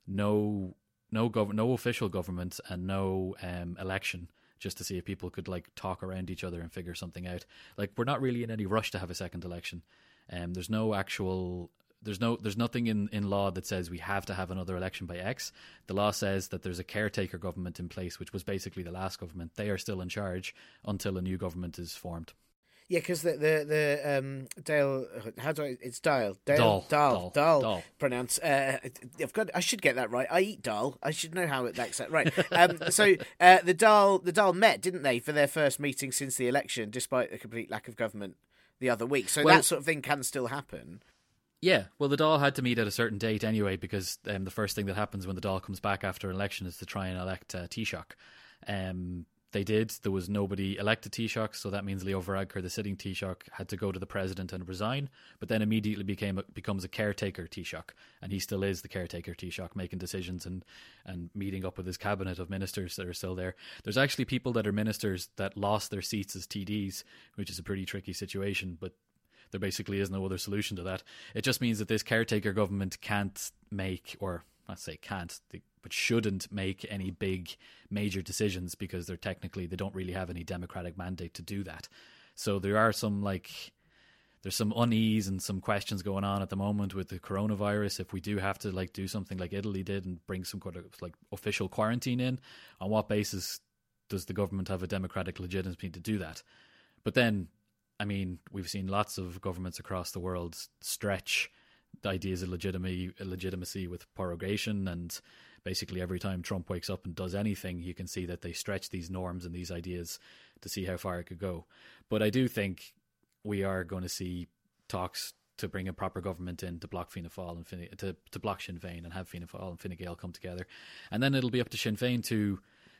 no no gov- no official government and no um, election just to see if people could like talk around each other and figure something out. Like we're not really in any rush to have a second election. Um, there's no actual there's no there's nothing in, in law that says we have to have another election by X. The law says that there's a caretaker government in place, which was basically the last government. They are still in charge until a new government is formed. Yeah, because the the the um, Dale, how do I? It's Dale. Dale. Dal. Dal. Dal. Dal. Pronounce. Uh, I've got. I should get that right. I eat dal. I should know how it that's that right. Um, so uh, the Dal the Dal met, didn't they, for their first meeting since the election, despite the complete lack of government the other week. So Well- that sort of thing can still happen. Yeah, well, the Dáil had to meet at a certain date anyway because um, the first thing that happens when the Dáil comes back after an election is to try and elect uh, Taoiseach. Um, they did. There was nobody elected Taoiseach, so that means Leo Varadkar, the sitting Taoiseach, had to go to the president and resign, but then immediately became a, becomes a caretaker Taoiseach, and he still is the caretaker Taoiseach, making decisions and, and meeting up with his cabinet of ministers that are still there. There's actually people that are ministers that lost their seats as TDs, which is a pretty tricky situation, but there basically is no other solution to that. It just means that this caretaker government can't make, or not say can't, they- but shouldn't make any big major decisions because they're technically they don't really have any democratic mandate to do that. So there are some like there's some unease and some questions going on at the moment with the coronavirus. If we do have to like do something like Italy did and bring some kind of like official quarantine in, on what basis does the government have a democratic legitimacy to do that? But then, I mean, we've seen lots of governments across the world stretch ideas of legitimacy, legitimacy with prorogation and basically every time Trump wakes up and does anything, you can see that they stretch these norms and these ideas to see how far it could go. But I do think we are going to see talks to bring a proper government in to block Fianna Fáil and Fine, to to block Sinn Féin and have Fianna Fáil and Fine Gael come together, and then it'll be up to Sinn Féin to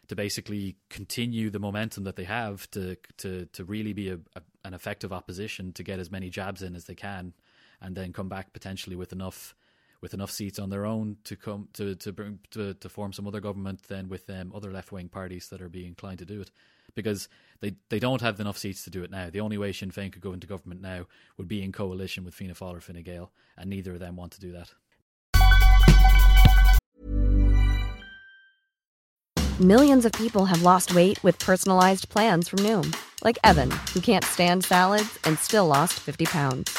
to basically continue the momentum that they have to to to really be a, a, an effective opposition to get as many jabs in as they can, and then come back potentially with enough with enough seats on their own to come to to bring to, to form some other government then with um, other left wing parties that are being inclined to do it because they they don't have enough seats to do it now. The only way Sinn Féin could go into government now would be in coalition with Fianna Fáil or Fine Gael, and neither of them want to do that. Millions of people have lost weight with personalized plans from Noom, like Evan, who can't stand salads and still lost 50 pounds.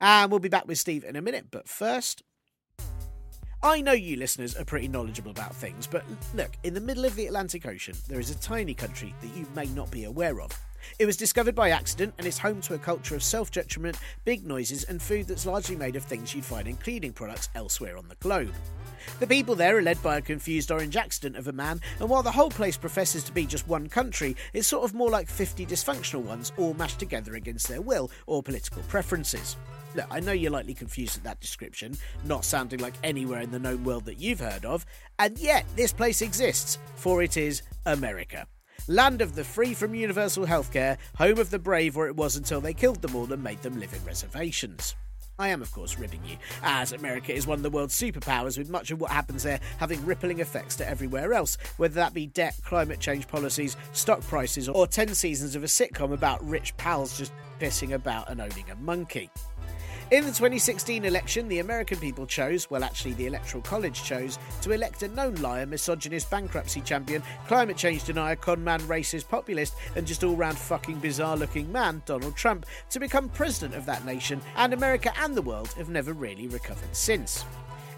And we'll be back with Steve in a minute, but first... I know you listeners are pretty knowledgeable about things, but look, in the middle of the Atlantic Ocean, there is a tiny country that you may not be aware of. It was discovered by accident and is home to a culture of self detriment, big noises, and food that's largely made of things you'd find in cleaning products elsewhere on the globe. The people there are led by a confused orange accident of a man, and while the whole place professes to be just one country, it's sort of more like 50 dysfunctional ones all mashed together against their will or political preferences. Look, I know you're likely confused at that description, not sounding like anywhere in the known world that you've heard of, and yet this place exists, for it is America. Land of the free from universal healthcare, home of the brave where it was until they killed them all and made them live in reservations. I am, of course, ribbing you, as America is one of the world's superpowers, with much of what happens there having rippling effects to everywhere else, whether that be debt, climate change policies, stock prices, or 10 seasons of a sitcom about rich pals just pissing about and owning a monkey. In the 2016 election, the American people chose, well, actually, the Electoral College chose, to elect a known liar, misogynist, bankruptcy champion, climate change denier, conman, racist, populist, and just all round fucking bizarre looking man, Donald Trump, to become president of that nation, and America and the world have never really recovered since.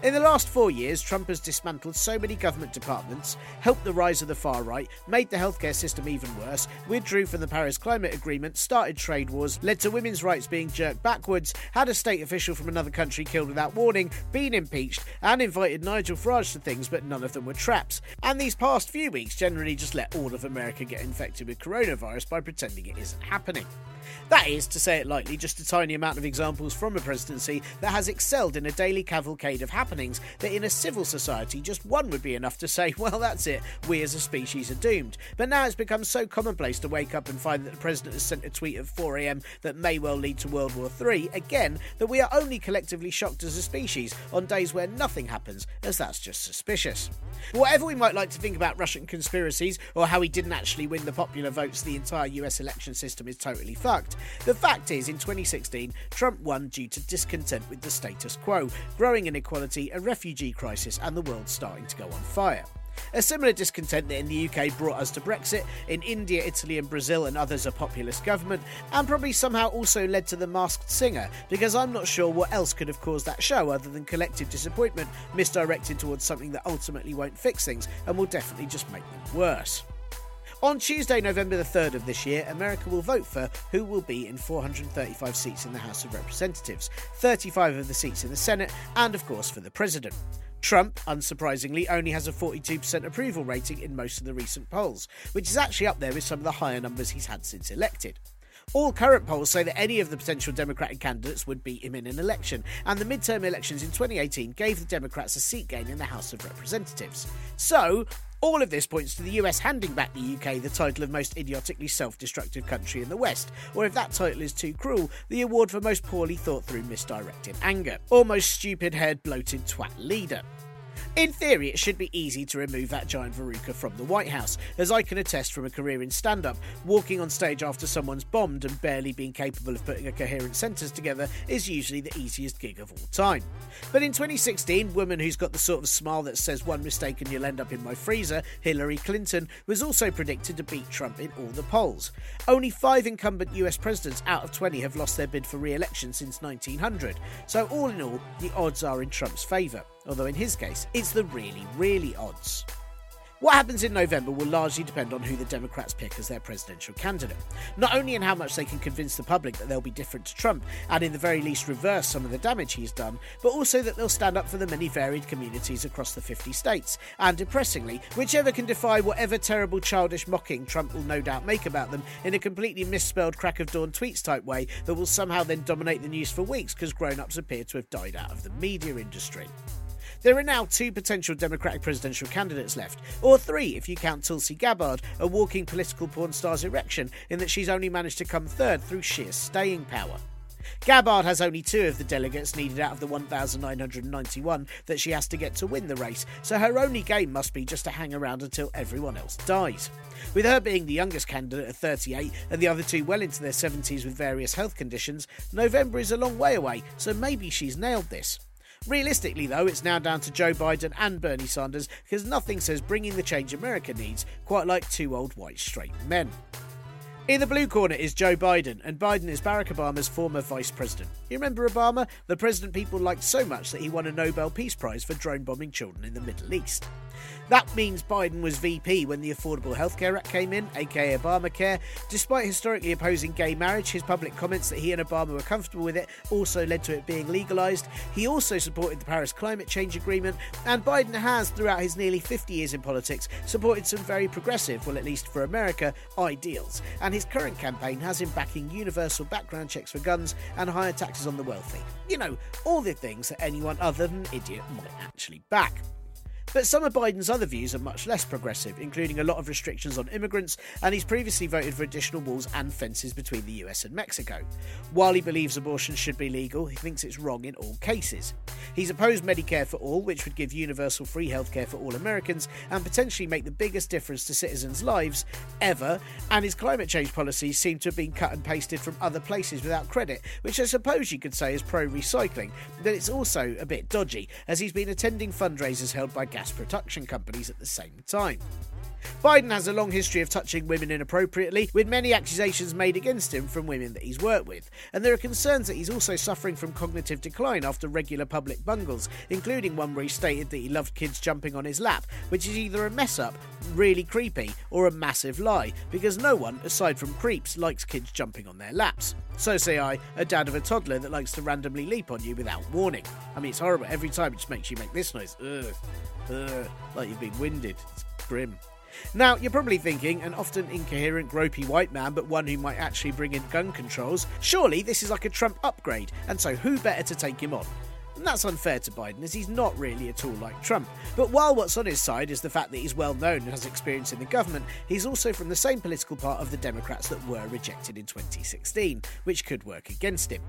In the last four years, Trump has dismantled so many government departments, helped the rise of the far right, made the healthcare system even worse, withdrew from the Paris Climate Agreement, started trade wars, led to women's rights being jerked backwards, had a state official from another country killed without warning, been impeached, and invited Nigel Farage to things, but none of them were traps. And these past few weeks generally just let all of America get infected with coronavirus by pretending it isn't happening. That is, to say it lightly, just a tiny amount of examples from a presidency that has excelled in a daily cavalcade of happenings that in a civil society just one would be enough to say, well, that's it, we as a species are doomed. But now it's become so commonplace to wake up and find that the president has sent a tweet at 4am that may well lead to World War III, again, that we are only collectively shocked as a species on days where nothing happens, as that's just suspicious. Whatever we might like to think about Russian conspiracies or how he didn't actually win the popular votes, the entire US election system is totally fucked. The fact is, in 2016, Trump won due to discontent with the status quo, growing inequality, a refugee crisis, and the world starting to go on fire. A similar discontent that in the UK brought us to Brexit, in India, Italy, and Brazil, and others a populist government, and probably somehow also led to The Masked Singer, because I'm not sure what else could have caused that show other than collective disappointment misdirected towards something that ultimately won't fix things and will definitely just make them worse. On Tuesday, November the 3rd of this year, America will vote for who will be in 435 seats in the House of Representatives, 35 of the seats in the Senate, and of course for the President. Trump, unsurprisingly, only has a 42% approval rating in most of the recent polls, which is actually up there with some of the higher numbers he's had since elected. All current polls say that any of the potential Democratic candidates would beat him in an election, and the midterm elections in 2018 gave the Democrats a seat gain in the House of Representatives. So, all of this points to the US handing back the UK the title of most idiotically self destructive country in the West, or if that title is too cruel, the award for most poorly thought through misdirected anger, or most stupid haired bloated twat leader. In theory, it should be easy to remove that giant verruca from the White House, as I can attest from a career in stand up, walking on stage after someone's bombed and barely being capable of putting a coherent sentence together is usually the easiest gig of all time. But in 2016, woman who's got the sort of smile that says one mistake and you'll end up in my freezer, Hillary Clinton, was also predicted to beat Trump in all the polls. Only five incumbent US presidents out of 20 have lost their bid for re election since 1900, so all in all, the odds are in Trump's favour although in his case, it's the really, really odds. What happens in November will largely depend on who the Democrats pick as their presidential candidate. Not only in how much they can convince the public that they'll be different to Trump and, in the very least, reverse some of the damage he's done, but also that they'll stand up for the many varied communities across the 50 states. And depressingly, whichever can defy whatever terrible childish mocking Trump will no doubt make about them in a completely misspelled crack of dawn tweets type way that will somehow then dominate the news for weeks because grown ups appear to have died out of the media industry. There are now two potential Democratic presidential candidates left, or three if you count Tulsi Gabbard, a walking political porn star's erection, in that she's only managed to come third through sheer staying power. Gabbard has only two of the delegates needed out of the 1,991 that she has to get to win the race, so her only game must be just to hang around until everyone else dies. With her being the youngest candidate at 38 and the other two well into their 70s with various health conditions, November is a long way away, so maybe she's nailed this. Realistically, though, it's now down to Joe Biden and Bernie Sanders because nothing says bringing the change America needs quite like two old white straight men. In the blue corner is Joe Biden, and Biden is Barack Obama's former vice president. You remember Obama? The president people liked so much that he won a Nobel Peace Prize for drone bombing children in the Middle East. That means Biden was VP when the Affordable Health Care Act came in, aka Obamacare. Despite historically opposing gay marriage, his public comments that he and Obama were comfortable with it also led to it being legalised. He also supported the Paris Climate Change Agreement, and Biden has, throughout his nearly 50 years in politics, supported some very progressive, well, at least for America, ideals. And his current campaign has him backing universal background checks for guns and higher taxes on the wealthy. You know, all the things that anyone other than an idiot might actually back. But some of Biden's other views are much less progressive, including a lot of restrictions on immigrants, and he's previously voted for additional walls and fences between the US and Mexico. While he believes abortion should be legal, he thinks it's wrong in all cases. He's opposed Medicare for all, which would give universal free healthcare for all Americans and potentially make the biggest difference to citizens' lives ever, and his climate change policies seem to have been cut and pasted from other places without credit, which I suppose you could say is pro recycling, but it's also a bit dodgy, as he's been attending fundraisers held by gas production companies at the same time. Biden has a long history of touching women inappropriately, with many accusations made against him from women that he's worked with. And there are concerns that he's also suffering from cognitive decline after regular public bungles, including one where he stated that he loved kids jumping on his lap, which is either a mess up, really creepy, or a massive lie, because no one, aside from creeps, likes kids jumping on their laps. So say I, a dad of a toddler that likes to randomly leap on you without warning. I mean, it's horrible. Every time it just makes you make this noise. Ugh. Ugh. Like you've been winded. It's grim. Now, you're probably thinking, an often incoherent, gropey white man, but one who might actually bring in gun controls, surely this is like a Trump upgrade, and so who better to take him on? And that's unfair to Biden, as he's not really at all like Trump. But while what's on his side is the fact that he's well known and has experience in the government, he's also from the same political part of the Democrats that were rejected in 2016, which could work against him.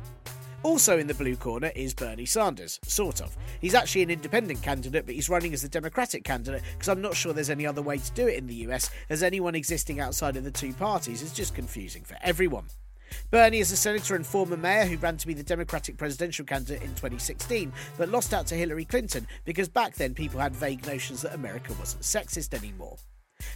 Also in the blue corner is Bernie Sanders, sort of. He's actually an independent candidate, but he's running as the Democratic candidate because I'm not sure there's any other way to do it in the US, as anyone existing outside of the two parties is just confusing for everyone. Bernie is a senator and former mayor who ran to be the Democratic presidential candidate in 2016, but lost out to Hillary Clinton because back then people had vague notions that America wasn't sexist anymore.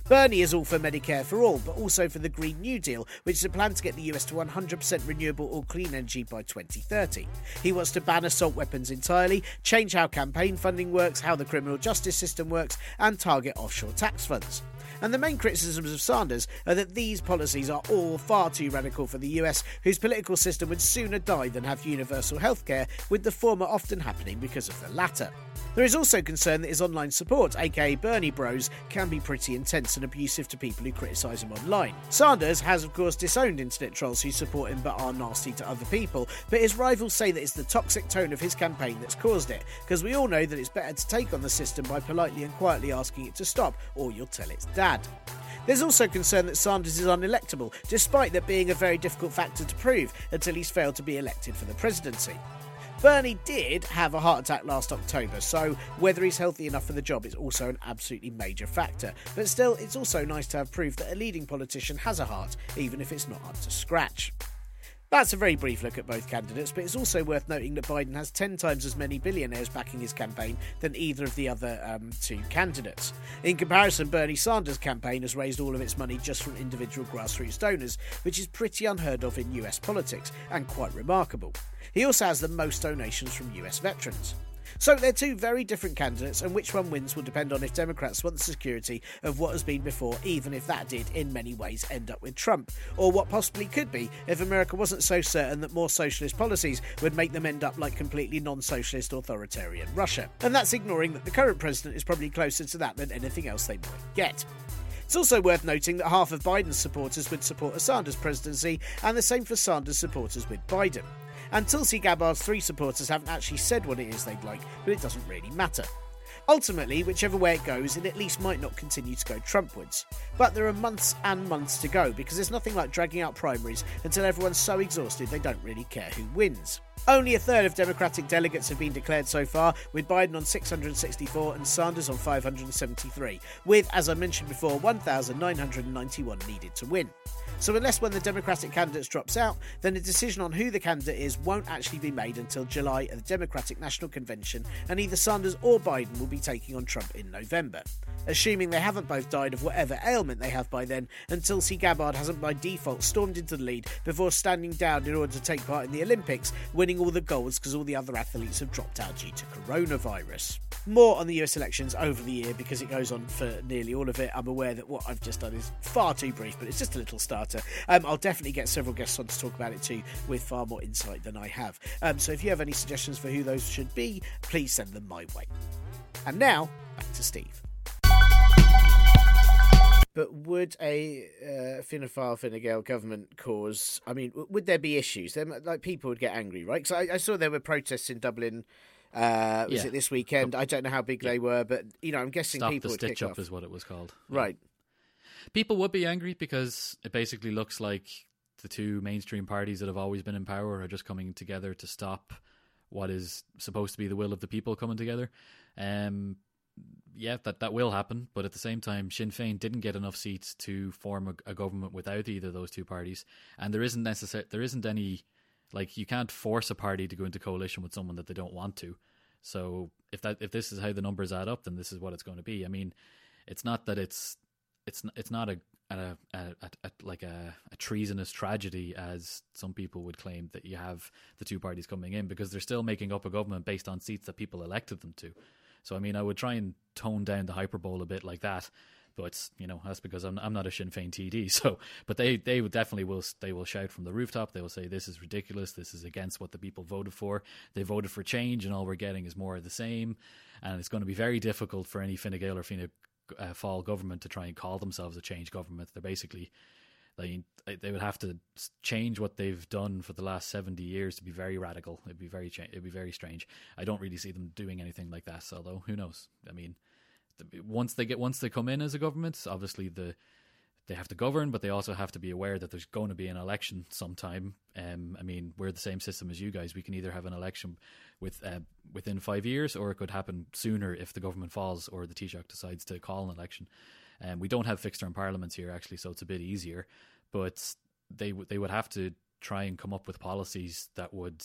Bernie is all for Medicare for all, but also for the Green New Deal, which is a plan to get the US to 100% renewable or clean energy by 2030. He wants to ban assault weapons entirely, change how campaign funding works, how the criminal justice system works, and target offshore tax funds. And the main criticisms of Sanders are that these policies are all far too radical for the US, whose political system would sooner die than have universal healthcare, with the former often happening because of the latter. There is also concern that his online support, aka Bernie Bros, can be pretty intense and abusive to people who criticise him online. Sanders has, of course, disowned internet trolls who support him but are nasty to other people, but his rivals say that it's the toxic tone of his campaign that's caused it, because we all know that it's better to take on the system by politely and quietly asking it to stop, or you'll tell its dad. There's also concern that Sanders is unelectable, despite that being a very difficult factor to prove until he's failed to be elected for the presidency. Bernie did have a heart attack last October, so whether he's healthy enough for the job is also an absolutely major factor. But still, it's also nice to have proof that a leading politician has a heart, even if it's not up to scratch. That's a very brief look at both candidates, but it's also worth noting that Biden has 10 times as many billionaires backing his campaign than either of the other um, two candidates. In comparison, Bernie Sanders' campaign has raised all of its money just from individual grassroots donors, which is pretty unheard of in US politics and quite remarkable. He also has the most donations from US veterans. So they're two very different candidates, and which one wins will depend on if Democrats want the security of what has been before, even if that did, in many ways, end up with Trump, or what possibly could be if America wasn't so certain that more socialist policies would make them end up like completely non socialist authoritarian Russia. And that's ignoring that the current president is probably closer to that than anything else they might get. It's also worth noting that half of Biden's supporters would support a Sanders presidency, and the same for Sanders supporters with Biden. And Tulsi Gabbard's three supporters haven't actually said what it is they'd like, but it doesn't really matter. Ultimately, whichever way it goes, it at least might not continue to go Trumpwards. But there are months and months to go because there's nothing like dragging out primaries until everyone's so exhausted they don't really care who wins. Only a third of Democratic delegates have been declared so far, with Biden on 664 and Sanders on 573, with, as I mentioned before, 1,991 needed to win. So, unless of the Democratic candidates drops out, then a decision on who the candidate is won't actually be made until July at the Democratic National Convention, and either Sanders or Biden will be taking on Trump in November. Assuming they haven't both died of whatever ailment they have by then, and Tulsi Gabbard hasn't by default stormed into the lead before standing down in order to take part in the Olympics, winning all the golds because all the other athletes have dropped out due to coronavirus. More on the US elections over the year because it goes on for nearly all of it. I'm aware that what I've just done is far too brief, but it's just a little starter. Um, I'll definitely get several guests on to talk about it too with far more insight than I have. Um, so if you have any suggestions for who those should be, please send them my way. And now, back to Steve. But would a uh, Fianna Fáil Fine Gael government cause? I mean, would there be issues? There, like people would get angry, right? Because I, I, saw there were protests in Dublin. Uh, was yeah. it this weekend? I don't know how big yeah. they were, but you know, I'm guessing Stop people the stitch up off. is what it was called. Right. People would be angry because it basically looks like the two mainstream parties that have always been in power are just coming together to stop what is supposed to be the will of the people coming together. Um, yeah, that, that will happen. But at the same time, Sinn Féin didn't get enough seats to form a, a government without either of those two parties, and there isn't necessary there isn't any like you can't force a party to go into coalition with someone that they don't want to. So if that if this is how the numbers add up, then this is what it's going to be. I mean, it's not that it's it's it's not a a, a, a, like a treasonous tragedy as some people would claim that you have the two parties coming in because they're still making up a government based on seats that people elected them to. So I mean, I would try and tone down the hyperbole a bit like that. But you know that's because I'm I'm not a Sinn Féin TD. So, but they they definitely will they will shout from the rooftop. They will say this is ridiculous. This is against what the people voted for. They voted for change, and all we're getting is more of the same. And it's going to be very difficult for any Fine Gael or uh, Fáil government to try and call themselves a change government. They're basically they they would have to change what they've done for the last 70 years to be very radical. It'd be very it'd be very strange. I don't really see them doing anything like that although who knows? I mean once they get once they come in as a government obviously the they have to govern but they also have to be aware that there's going to be an election sometime. Um, i mean we're the same system as you guys. We can either have an election with uh, within 5 years or it could happen sooner if the government falls or the taoiseach decides to call an election um, we don't have fixed term parliaments here actually, so it's a bit easier. But they they would have to try and come up with policies that would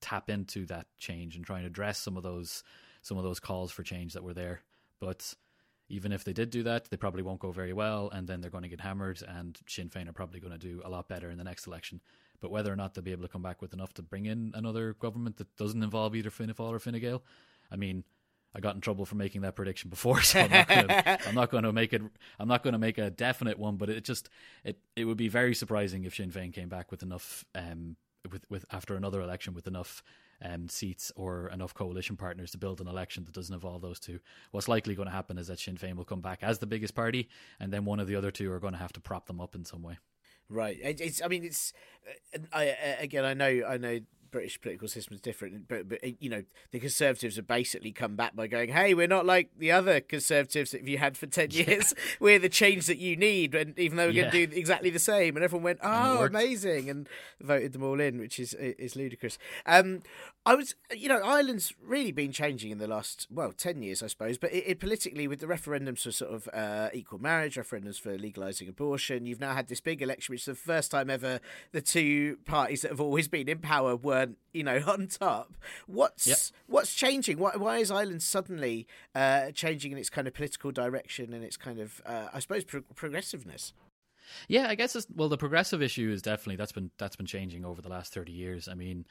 tap into that change and try and address some of those some of those calls for change that were there. But even if they did do that, they probably won't go very well, and then they're going to get hammered, and Sinn Féin are probably going to do a lot better in the next election. But whether or not they'll be able to come back with enough to bring in another government that doesn't involve either Fianna Fáil or Fine Gael, I mean, I got in trouble for making that prediction before, so I'm not, gonna, make it. I'm not going to make a definite one, but it just it it would be very surprising if Sinn Féin came back with enough um with with after another election with enough um, seats or enough coalition partners to build an election that doesn't involve those two. What's likely going to happen is that Sinn Féin will come back as the biggest party, and then one of the other two are going to have to prop them up in some way. Right. It's. I mean, it's. Uh, I again. I know. I know British political system is different, but, but you know the Conservatives have basically come back by going, "Hey, we're not like the other Conservatives that you had for ten years. we're the change that you need." And even though we're yeah. going to do exactly the same, and everyone went, "Oh, and amazing!" and voted them all in, which is is ludicrous. Um, I was, you know, Ireland's really been changing in the last well ten years, I suppose. But it, it politically, with the referendums for sort of uh, equal marriage, referendums for legalising abortion, you've now had this big election, which is the first time ever the two parties that have always been in power were weren't you know on top. What's yep. what's changing? Why why is Ireland suddenly uh, changing in its kind of political direction and its kind of uh, I suppose pro- progressiveness? Yeah, I guess it's, well the progressive issue is definitely that's been that's been changing over the last thirty years. I mean.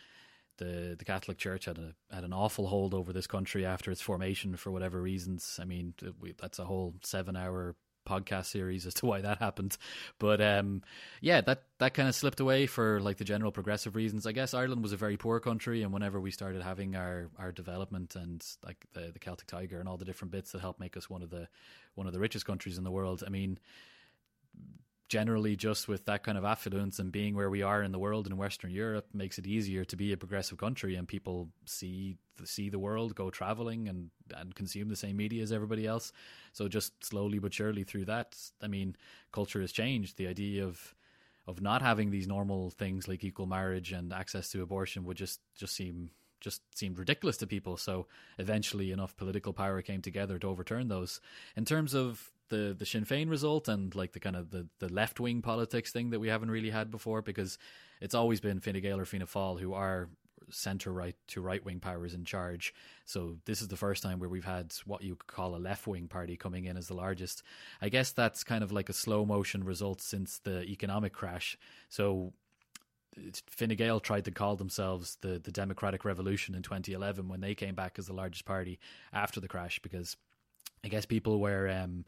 The, the Catholic Church had a had an awful hold over this country after its formation for whatever reasons. I mean, we, that's a whole seven hour podcast series as to why that happened. But um, yeah, that that kind of slipped away for like the general progressive reasons. I guess Ireland was a very poor country, and whenever we started having our, our development and like the the Celtic Tiger and all the different bits that helped make us one of the one of the richest countries in the world, I mean generally just with that kind of affluence and being where we are in the world in Western Europe makes it easier to be a progressive country and people see see the world, go traveling and and consume the same media as everybody else. So just slowly but surely through that, I mean, culture has changed. The idea of of not having these normal things like equal marriage and access to abortion would just just seem just seemed ridiculous to people. So eventually, enough political power came together to overturn those. In terms of the the Sinn Féin result and like the kind of the, the left wing politics thing that we haven't really had before, because it's always been Fine Gael or Fianna Fáil who are centre right to right wing powers in charge. So this is the first time where we've had what you could call a left wing party coming in as the largest. I guess that's kind of like a slow motion result since the economic crash. So Fine Gael tried to call themselves the, the Democratic Revolution in 2011 when they came back as the largest party after the crash because I guess people were um,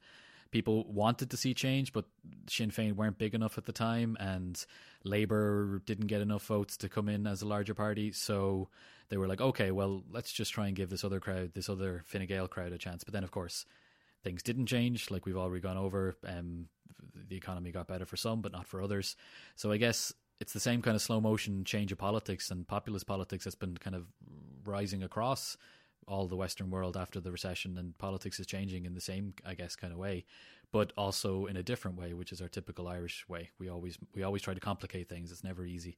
people wanted to see change, but Sinn Féin weren't big enough at the time, and Labour didn't get enough votes to come in as a larger party. So they were like, okay, well, let's just try and give this other crowd, this other Fine Gael crowd, a chance. But then, of course, things didn't change, like we've already gone over. Um, the economy got better for some, but not for others. So I guess it's the same kind of slow motion change of politics and populist politics that's been kind of rising across all the Western world after the recession, and politics is changing in the same, I guess, kind of way, but also in a different way, which is our typical Irish way. We always we always try to complicate things. It's never easy.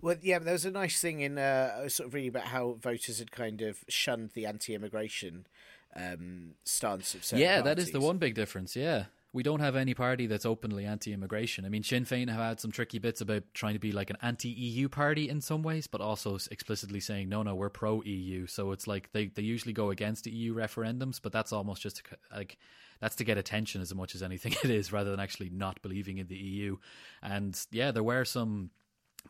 Well, yeah, there was a nice thing in uh, sort of reading about how voters had kind of shunned the anti-immigration um, stance of certain Yeah, parties. that is the one big difference. Yeah, we don't have any party that's openly anti-immigration. I mean, Sinn Féin have had some tricky bits about trying to be like an anti-EU party in some ways, but also explicitly saying no, no, we're pro-EU. So it's like they they usually go against EU referendums, but that's almost just like that's to get attention as much as anything it is, rather than actually not believing in the EU. And yeah, there were some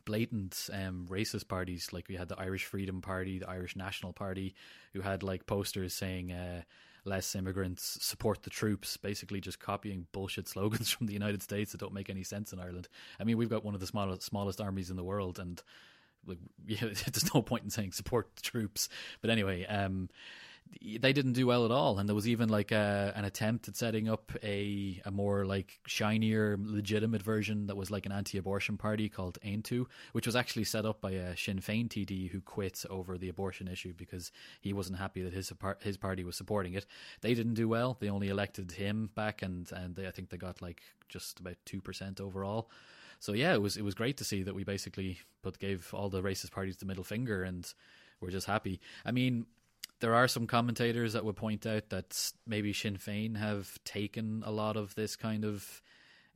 blatant um, racist parties like we had the Irish Freedom Party, the Irish National Party, who had like posters saying. Uh, less immigrants, support the troops, basically just copying bullshit slogans from the United States that don't make any sense in Ireland. I mean, we've got one of the smallest smallest armies in the world, and like, yeah, there's no point in saying support the troops. But anyway, um, they didn't do well at all, and there was even like a, an attempt at setting up a a more like shinier, legitimate version that was like an anti-abortion party called Aontú, which was actually set up by a Sinn Féin TD who quit over the abortion issue because he wasn't happy that his his party was supporting it. They didn't do well; they only elected him back, and and they, I think they got like just about two percent overall. So yeah, it was it was great to see that we basically put gave all the racist parties the middle finger and we're just happy. I mean, there are some commentators that would point out that maybe Sinn Féin have taken a lot of this kind of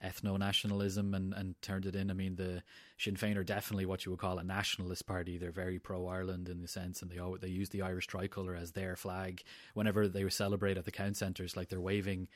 ethno nationalism and, and turned it in. I mean, the Sinn Féin are definitely what you would call a nationalist party. They're very pro Ireland in the sense, and they they use the Irish tricolour as their flag whenever they celebrate at the count centres. Like they're waving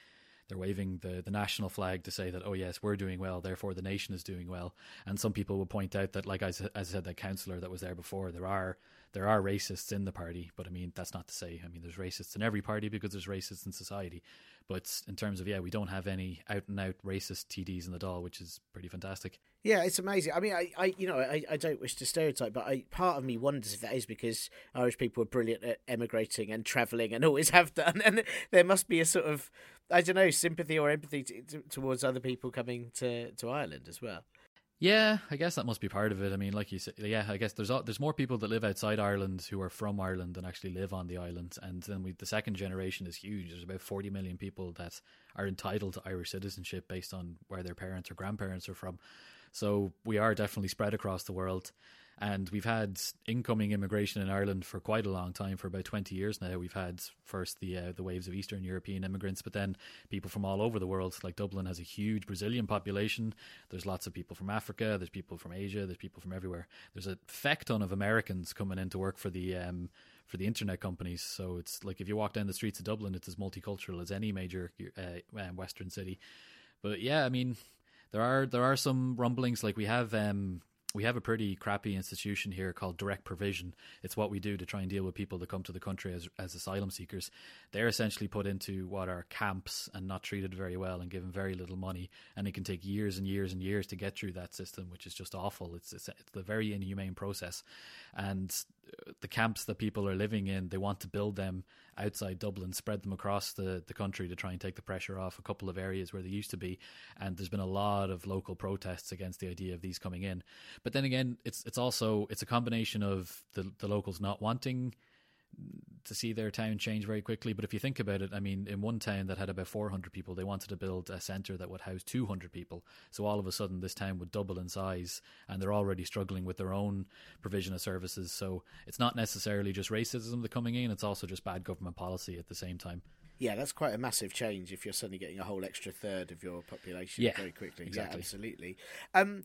they're waving the, the national flag to say that, oh, yes, we're doing well, therefore the nation is doing well. And some people will point out that, like I, as I said, that councillor that was there before, there are there are racists in the party, but I mean, that's not to say, I mean, there's racists in every party because there's racists in society. But in terms of, yeah, we don't have any out and out racist TDs in the Dáil, which is pretty fantastic. Yeah, it's amazing. I mean, I, I you know, I, I don't wish to stereotype, but I, part of me wonders if that is because Irish people are brilliant at emigrating and travelling and always have done. And there must be a sort of, I don't know, sympathy or empathy t- t- towards other people coming to, to Ireland as well. Yeah, I guess that must be part of it. I mean, like you said, yeah, I guess there's there's more people that live outside Ireland who are from Ireland than actually live on the island, and then we, the second generation is huge. There's about 40 million people that are entitled to Irish citizenship based on where their parents or grandparents are from. So we are definitely spread across the world. And we've had incoming immigration in Ireland for quite a long time, for about 20 years now. We've had first the uh, the waves of Eastern European immigrants, but then people from all over the world. Like Dublin has a huge Brazilian population. There's lots of people from Africa. There's people from Asia. There's people from everywhere. There's a feck ton of Americans coming in to work for the um, for the internet companies. So it's like if you walk down the streets of Dublin, it's as multicultural as any major uh, Western city. But yeah, I mean, there are there are some rumblings. Like we have um, we have a pretty crappy institution here called direct provision. It's what we do to try and deal with people that come to the country as as asylum seekers. They're essentially put into what are camps and not treated very well and given very little money, and it can take years and years and years to get through that system, which is just awful. It's it's, it's a very inhumane process, and uh, the camps that people are living in, they want to build them outside Dublin, spread them across the, the country to try and take the pressure off a couple of areas where they used to be. And there's been a lot of local protests against the idea of these coming in. But then again, it's it's also it's a combination of the the locals not wanting to see their town change very quickly. But if you think about it, I mean, in one town that had about 400 people, they wanted to build a centre that would house 200 people. So all of a sudden, this town would double in size, and they're already struggling with their own provision of services. So it's not necessarily just racism that's coming in; it's also just bad government policy at the same time. Yeah, that's quite a massive change if you're suddenly getting a whole extra third of your population yeah, very quickly. Exactly. Yeah, absolutely. Um,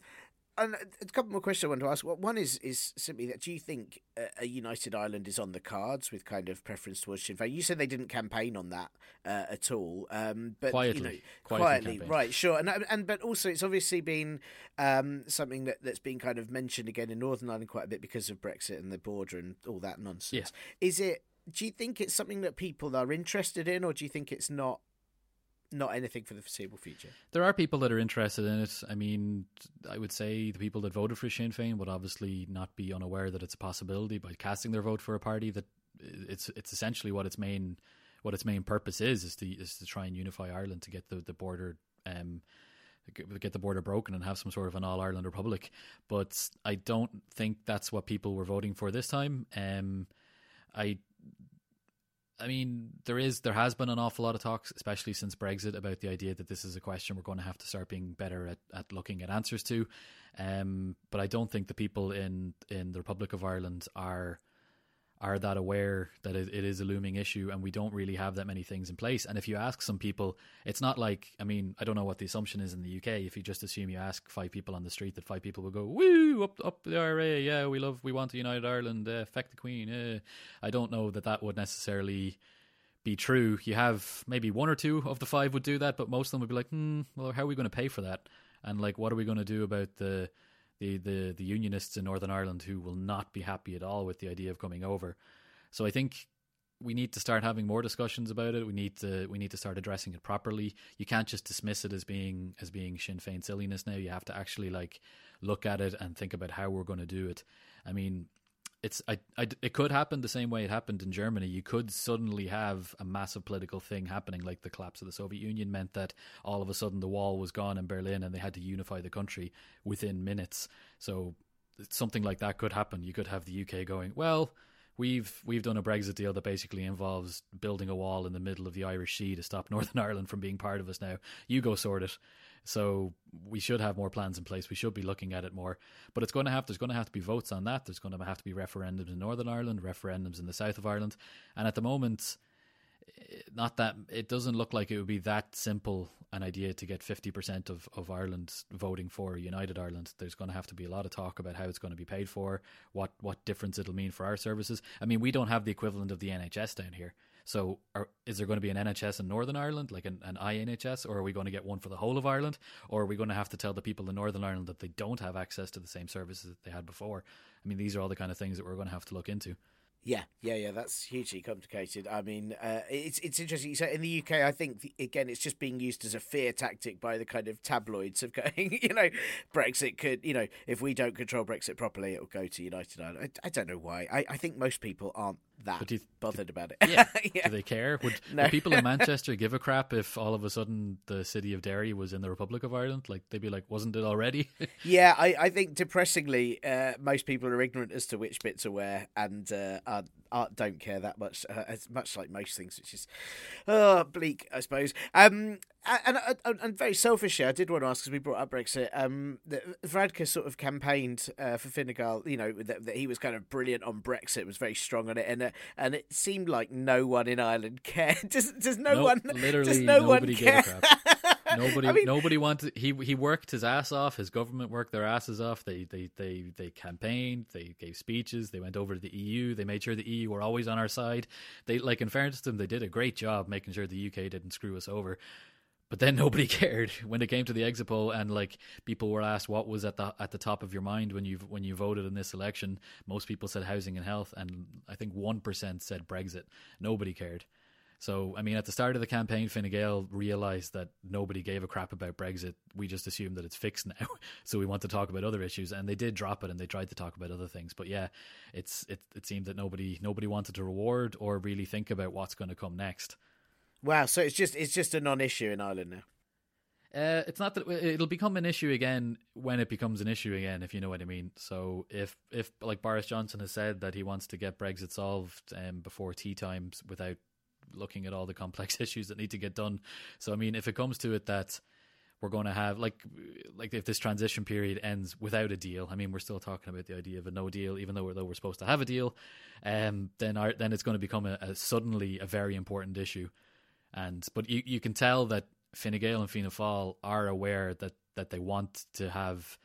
and a couple more questions I want to ask. One is is simply that do you think a united Ireland is on the cards with kind of preference towards Sinn Féin? You said they didn't campaign on that uh, at all, um, but quietly, you know, quietly, quietly right? Sure, and and but also it's obviously been um, something that that's been kind of mentioned again in Northern Ireland quite a bit because of Brexit and the border and all that nonsense. Yeah. Is it? Do you think it's something that people are interested in, or do you think it's not not anything for the foreseeable future. There are people that are interested in it. I mean, I would say the people that voted for Sinn Féin would obviously not be unaware that it's a possibility by casting their vote for a party that it's it's essentially what its main what its main purpose is is to is to try and unify Ireland to get the the border um get the border broken and have some sort of an all Ireland republic. But I don't think that's what people were voting for this time. Um, I I mean, there is there has been an awful lot of talks, especially since Brexit, about the idea that this is a question we're going to have to start being better at, at looking at answers to. Um, but I don't think the people in in the Republic of Ireland are are that aware that it, it is a looming issue and we don't really have that many things in place. And if you ask some people, it's not like, I mean, I don't know what the assumption is in the UK. If you just assume you ask five people on the street, that five people will go, woo, up, up the IRA. Yeah, we love, we want a united Ireland, uh, the Queen. Uh. I don't know that that would necessarily be true. You have maybe one or two of the five would do that, but most of them would be like, hmm, well, how are we going to pay for that? And like, what are we going to do about the, the, the, the unionists in Northern Ireland who will not be happy at all with the idea of coming over. So I think we need to start having more discussions about it. We need to we need to start addressing it properly. You can't just dismiss it as being as being Sinn Féin silliness now. You have to actually like look at it and think about how we're going to do it. I mean, it's I, I, it could happen the same way it happened in Germany. You could suddenly have a massive political thing happening, like the collapse of the Soviet Union meant that all of a sudden the wall was gone in Berlin and they had to unify the country within minutes. So something like that could happen. You could have the UK going, well, we've we've done a Brexit deal that basically involves building a wall in the middle of the Irish Sea to stop Northern Ireland from being part of us. Now you go sort it. So we should have more plans in place. We should be looking at it more. But it's going to have there's going to have to be votes on that. There's going to have to be referendums in Northern Ireland, referendums in the south of Ireland, and at the moment eh, not that it doesn't look like it would be that simple an idea to get 50% of, of Ireland voting for United Ireland. There's going to have to be a lot of talk about how it's going to be paid for, what, what difference it'll mean for our services. I mean, we don't have the equivalent of the NHS down here. So, are, is there going to be an NHS in Northern Ireland, like an, an INHS, or are we going to get one for the whole of Ireland? Or are we going to have to tell the people in Northern Ireland that they don't have access to the same services that they had before? I mean, these are all the kind of things that we're going to have to look into. Yeah, yeah, yeah. That's hugely complicated. I mean, uh, it's it's interesting. So in the UK, I think again, it's just being used as a fear tactic by the kind of tabloids of going, you know, Brexit could, you know, if we don't control Brexit properly, it will go to United Ireland. I, I don't know why. I, I think most people aren't that you, bothered about it. Yeah. yeah. Do they care? Would, no. would, people in Manchester give a crap if all of a sudden the city of Derry was in the Republic of Ireland? Like they'd be like, wasn't it already? yeah, I, I think depressingly, uh, most people are ignorant as to which bits are where and uh, are, are, don't care that much. Uh, as much like most things, which is uh, bleak, I suppose. Um, and, and, and very selfishly, I did want to ask because we brought up Brexit. Um, that Varadkar sort of campaigned uh, for Fine Gael. You know that, that, he was kind of brilliant on Brexit, was very strong on it, and uh, and it seemed like no one in Ireland cared. Does does no nope, one? Literally, no nobody one care? gave a crap. Nobody, I mean, nobody wanted. He he worked his ass off. His government worked their asses off. They they they they campaigned. They gave speeches. They went over to the EU. They made sure the EU were always on our side. They like in fairness to them, they did a great job making sure the UK didn't screw us over. But then nobody cared when it came to the exit poll, and like people were asked what was at the at the top of your mind when you when you voted in this election. Most people said housing and health, and I think one percent said Brexit. Nobody cared. So, I mean, at the start of the campaign, Fine Gael realised that nobody gave a crap about Brexit. We just assumed that it's fixed now, so we want to talk about other issues, and they did drop it, and they tried to talk about other things. But yeah, it's it it seemed that nobody nobody wanted to reward or really think about what's going to come next. Wow, so it's just it's just a non-issue in Ireland now. Uh, it's not that it'll become an issue again when it becomes an issue again, if you know what I mean. So if if like Boris Johnson has said that he wants to get Brexit solved um, before tea times without looking at all the complex issues that need to get done. So I mean, if it comes to it that we're going to have like like if this transition period ends without a deal, I mean, we're still talking about the idea of a no deal, even though we're, though we're supposed to have a deal. Um, then our, then it's going to become a, a suddenly a very important issue. And but you you can tell that Fine Gael and Fianna Fáil are aware that that they want to have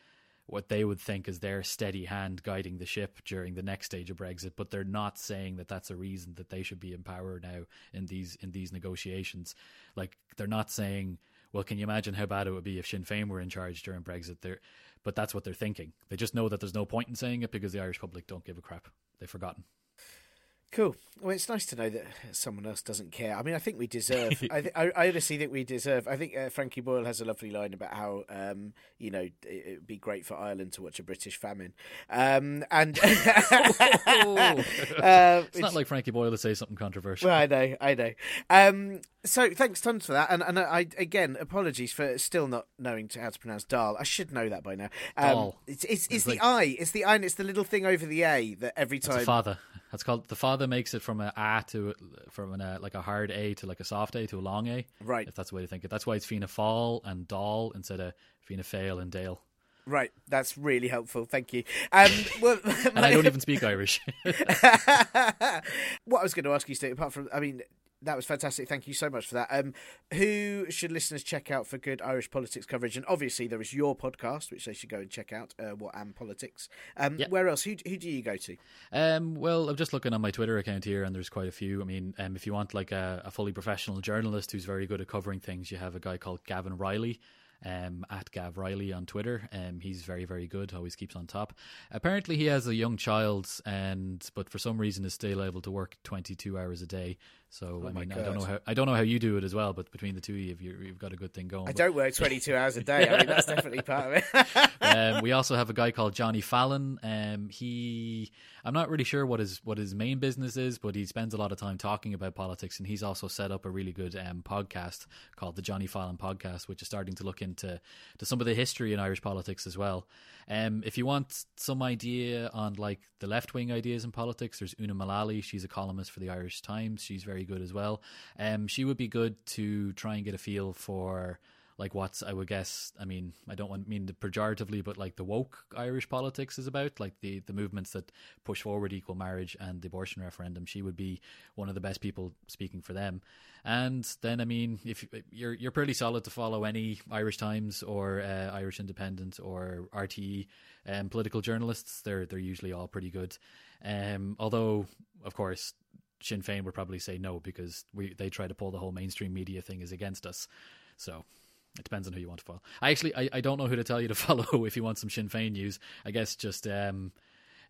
what they would think is their steady hand guiding the ship during the next stage of Brexit, but they're not saying that that's a reason that they should be in power now in these in these negotiations. Like they're not saying, well, can you imagine how bad it would be if Sinn Féin were in charge during Brexit? They're, but that's what they're thinking. They just know that there's no point in saying it because the Irish public don't give a crap. They've forgotten. Cool. Well, it's nice to know that someone else doesn't care. I mean, I think we deserve. I, th- I, I, honestly think we deserve. I think uh, Frankie Boyle has a lovely line about how, um, you know, it would be great for Ireland to watch a British famine. Um, and uh, it's not like Frankie Boyle to say something controversial. Well, I know, I know. Um, so thanks tons for that, and and I again apologies for still not knowing how to pronounce Dáil. I should know that by now. Um, it's it's, it's, it's the like, I. It's the I. and It's the little thing over the A that every time. fada. That's called the fada makes it from a A to from an, a, like a hard A to like a soft A to a long A. Right. If that's the way to think it. That's why it's Fianna Fáil and Dáil instead of Fianna Fáil and Dale. Right, that's really helpful. Thank you. Um, well, and I don't even speak Irish. what I was going to ask you, Steve, apart from, I mean, that was fantastic. Thank you so much for that. Um, who should listeners check out for good Irish politics coverage? And obviously, there is your podcast, which they should go and check out. Uh, what am politics? Um, yep. Where else? Who who do you go to? Um, well, I'm just looking on my Twitter account here, and there's quite a few. I mean, um, if you want like a, a fully professional journalist who's very good at covering things, you have a guy called Gavin Reilly. um, at Gav Reilly on Twitter. Um, he's very, very good. Always keeps on top. Apparently, he has a young child, and but for some reason is still able to work twenty two hours a day. So oh I mean, I don't know how I don't know how you do it as well, but between the two of you, you've, you've got a good thing going. I don't work twenty two hours a day. I mean, that's definitely part of it. um, we also have a guy called Johnny Fallon. Um, he, I'm not really sure what his what his main business is, but he spends a lot of time talking about politics, and he's also set up a really good um, podcast called the Johnny Fallon Podcast, which is starting to look into to some of the history in Irish politics as well. Um, if you want some idea on like the left wing ideas in politics, there's Una Mullally. She's a columnist for the Irish Times. She's very good as well. Um, she would be good to try and get a feel for like what's I would guess. I mean, I don't want mean pejoratively, but like the woke Irish politics is about, like the the movements that push forward equal marriage and the abortion referendum. She would be one of the best people speaking for them. And then, I mean, if you're you're pretty solid to follow any Irish Times or uh, Irish Independent or RTE um, political journalists, they're they're usually all pretty good. Um, although, of course, Sinn Féin would probably say no because we they try to pull the whole mainstream media thing is against us. So it depends on who you want to follow. I actually I, I don't know who to tell you to follow if you want some Sinn Féin news. I guess just um,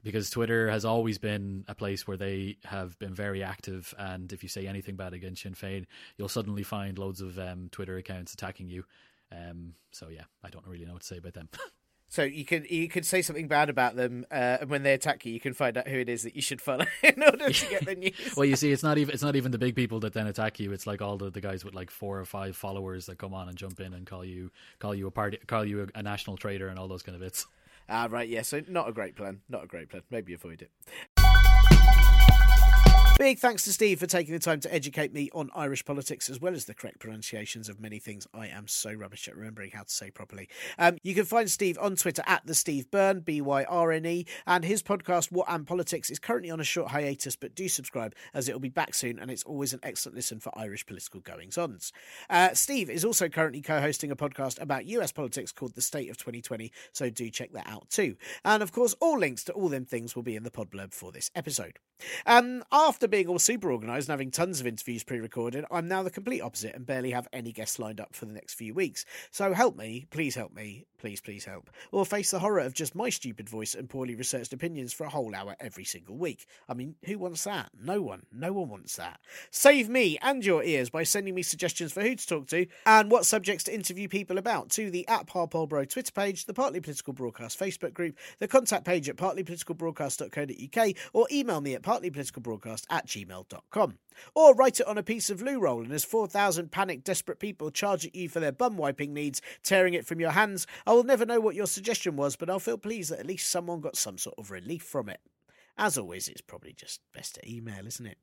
because Twitter has always been a place where they have been very active, and if you say anything bad against Sinn Féin, you'll suddenly find loads of um, Twitter accounts attacking you. Um, so yeah, I don't really know what to say about them. So you could you could say something bad about them, uh, and when they attack you, you can find out who it is that you should follow in order to get the news. well, you see, it's not even it's not even the big people that then attack you. It's like all the, the guys with like four or five followers that come on and jump in and call you call you a party, call you a, a national traitor, and all those kind of bits. Ah, right, yeah. So not a great plan. Not a great plan. Maybe avoid it. Big thanks to Steve for taking the time to educate me on Irish politics as well as the correct pronunciations of many things I am so rubbish at remembering how to say properly. Um, you can find Steve on Twitter at the Steve Byrne, B Y R N E, and his podcast What Am Politics is currently on a short hiatus, but do subscribe as it will be back soon, and it's always an excellent listen for Irish political goings ons. Uh, Steve is also currently co-hosting a podcast about US politics called The State of 2020, so do check that out too. And of course, all links to all them things will be in the pod blurb for this episode. Um, after being all super organised and having tons of interviews pre recorded, I'm now the complete opposite and barely have any guests lined up for the next few weeks. So help me, please help me, please, please help. Or face the horror of just my stupid voice and poorly researched opinions for a whole hour every single week. I mean, who wants that? No one. No one wants that. Save me and your ears by sending me suggestions for who to talk to and what subjects to interview people about to the at Parpolbro Twitter page, the Partly Political Broadcast Facebook group, the contact page at partlypoliticalbroadcast.co.uk, or email me at partlypoliticalbroadcast at gmail.com. Or write it on a piece of loo roll, and as 4,000 panicked, desperate people charge at you for their bum wiping needs, tearing it from your hands, I will never know what your suggestion was, but I'll feel pleased that at least someone got some sort of relief from it. As always, it's probably just best to email, isn't it?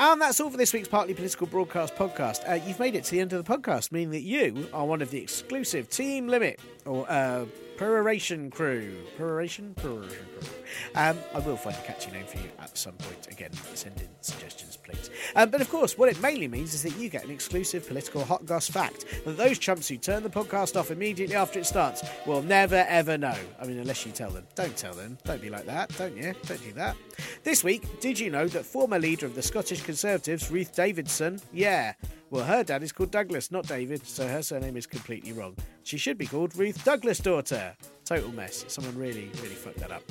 And that's all for this week's Partly Political Broadcast podcast. Uh, you've made it to the end of the podcast, meaning that you are one of the exclusive Team Limit or uh, Peroration Crew. Peroration? Peroration Crew. Um, I will find a catchy name for you at some point. Again, send in suggestions, please. Um, but of course, what it mainly means is that you get an exclusive political hot goss fact that those chumps who turn the podcast off immediately after it starts will never ever know. I mean, unless you tell them. Don't tell them. Don't be like that, don't you? Don't do that. This week, did you know that former leader of the Scottish Conservatives, Ruth Davidson, yeah, well, her dad is called Douglas, not David, so her surname is completely wrong. She should be called Ruth Douglas' daughter. Total mess. Someone really, really fucked that up.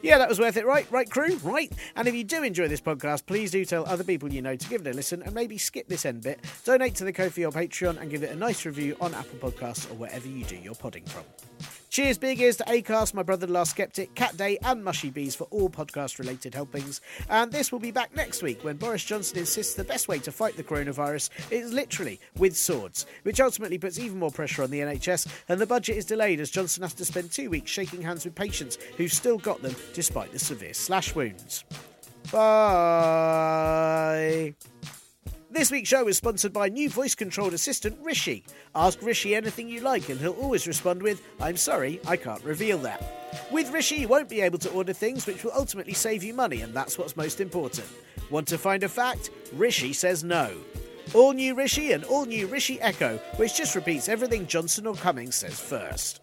Yeah, that was worth it, right? Right, crew? Right? And if you do enjoy this podcast, please do tell other people you know to give it a listen and maybe skip this end bit. Donate to the Ko-fi or Patreon and give it a nice review on Apple Podcasts or wherever you do your podding from. Cheers, big ears to Acast, my brother the last skeptic, Cat Day, and Mushy Bees for all podcast related helpings. And this will be back next week when Boris Johnson insists the best way to fight the coronavirus is literally with swords, which ultimately puts even more pressure on the NHS. And the budget is delayed as Johnson has to spend two weeks shaking hands with patients who've still got them despite the severe slash wounds. Bye. This week's show is sponsored by new voice controlled assistant Rishi. Ask Rishi anything you like and he'll always respond with, I'm sorry, I can't reveal that. With Rishi, you won't be able to order things which will ultimately save you money, and that's what's most important. Want to find a fact? Rishi says no. All new Rishi and all new Rishi Echo, which just repeats everything Johnson or Cummings says first.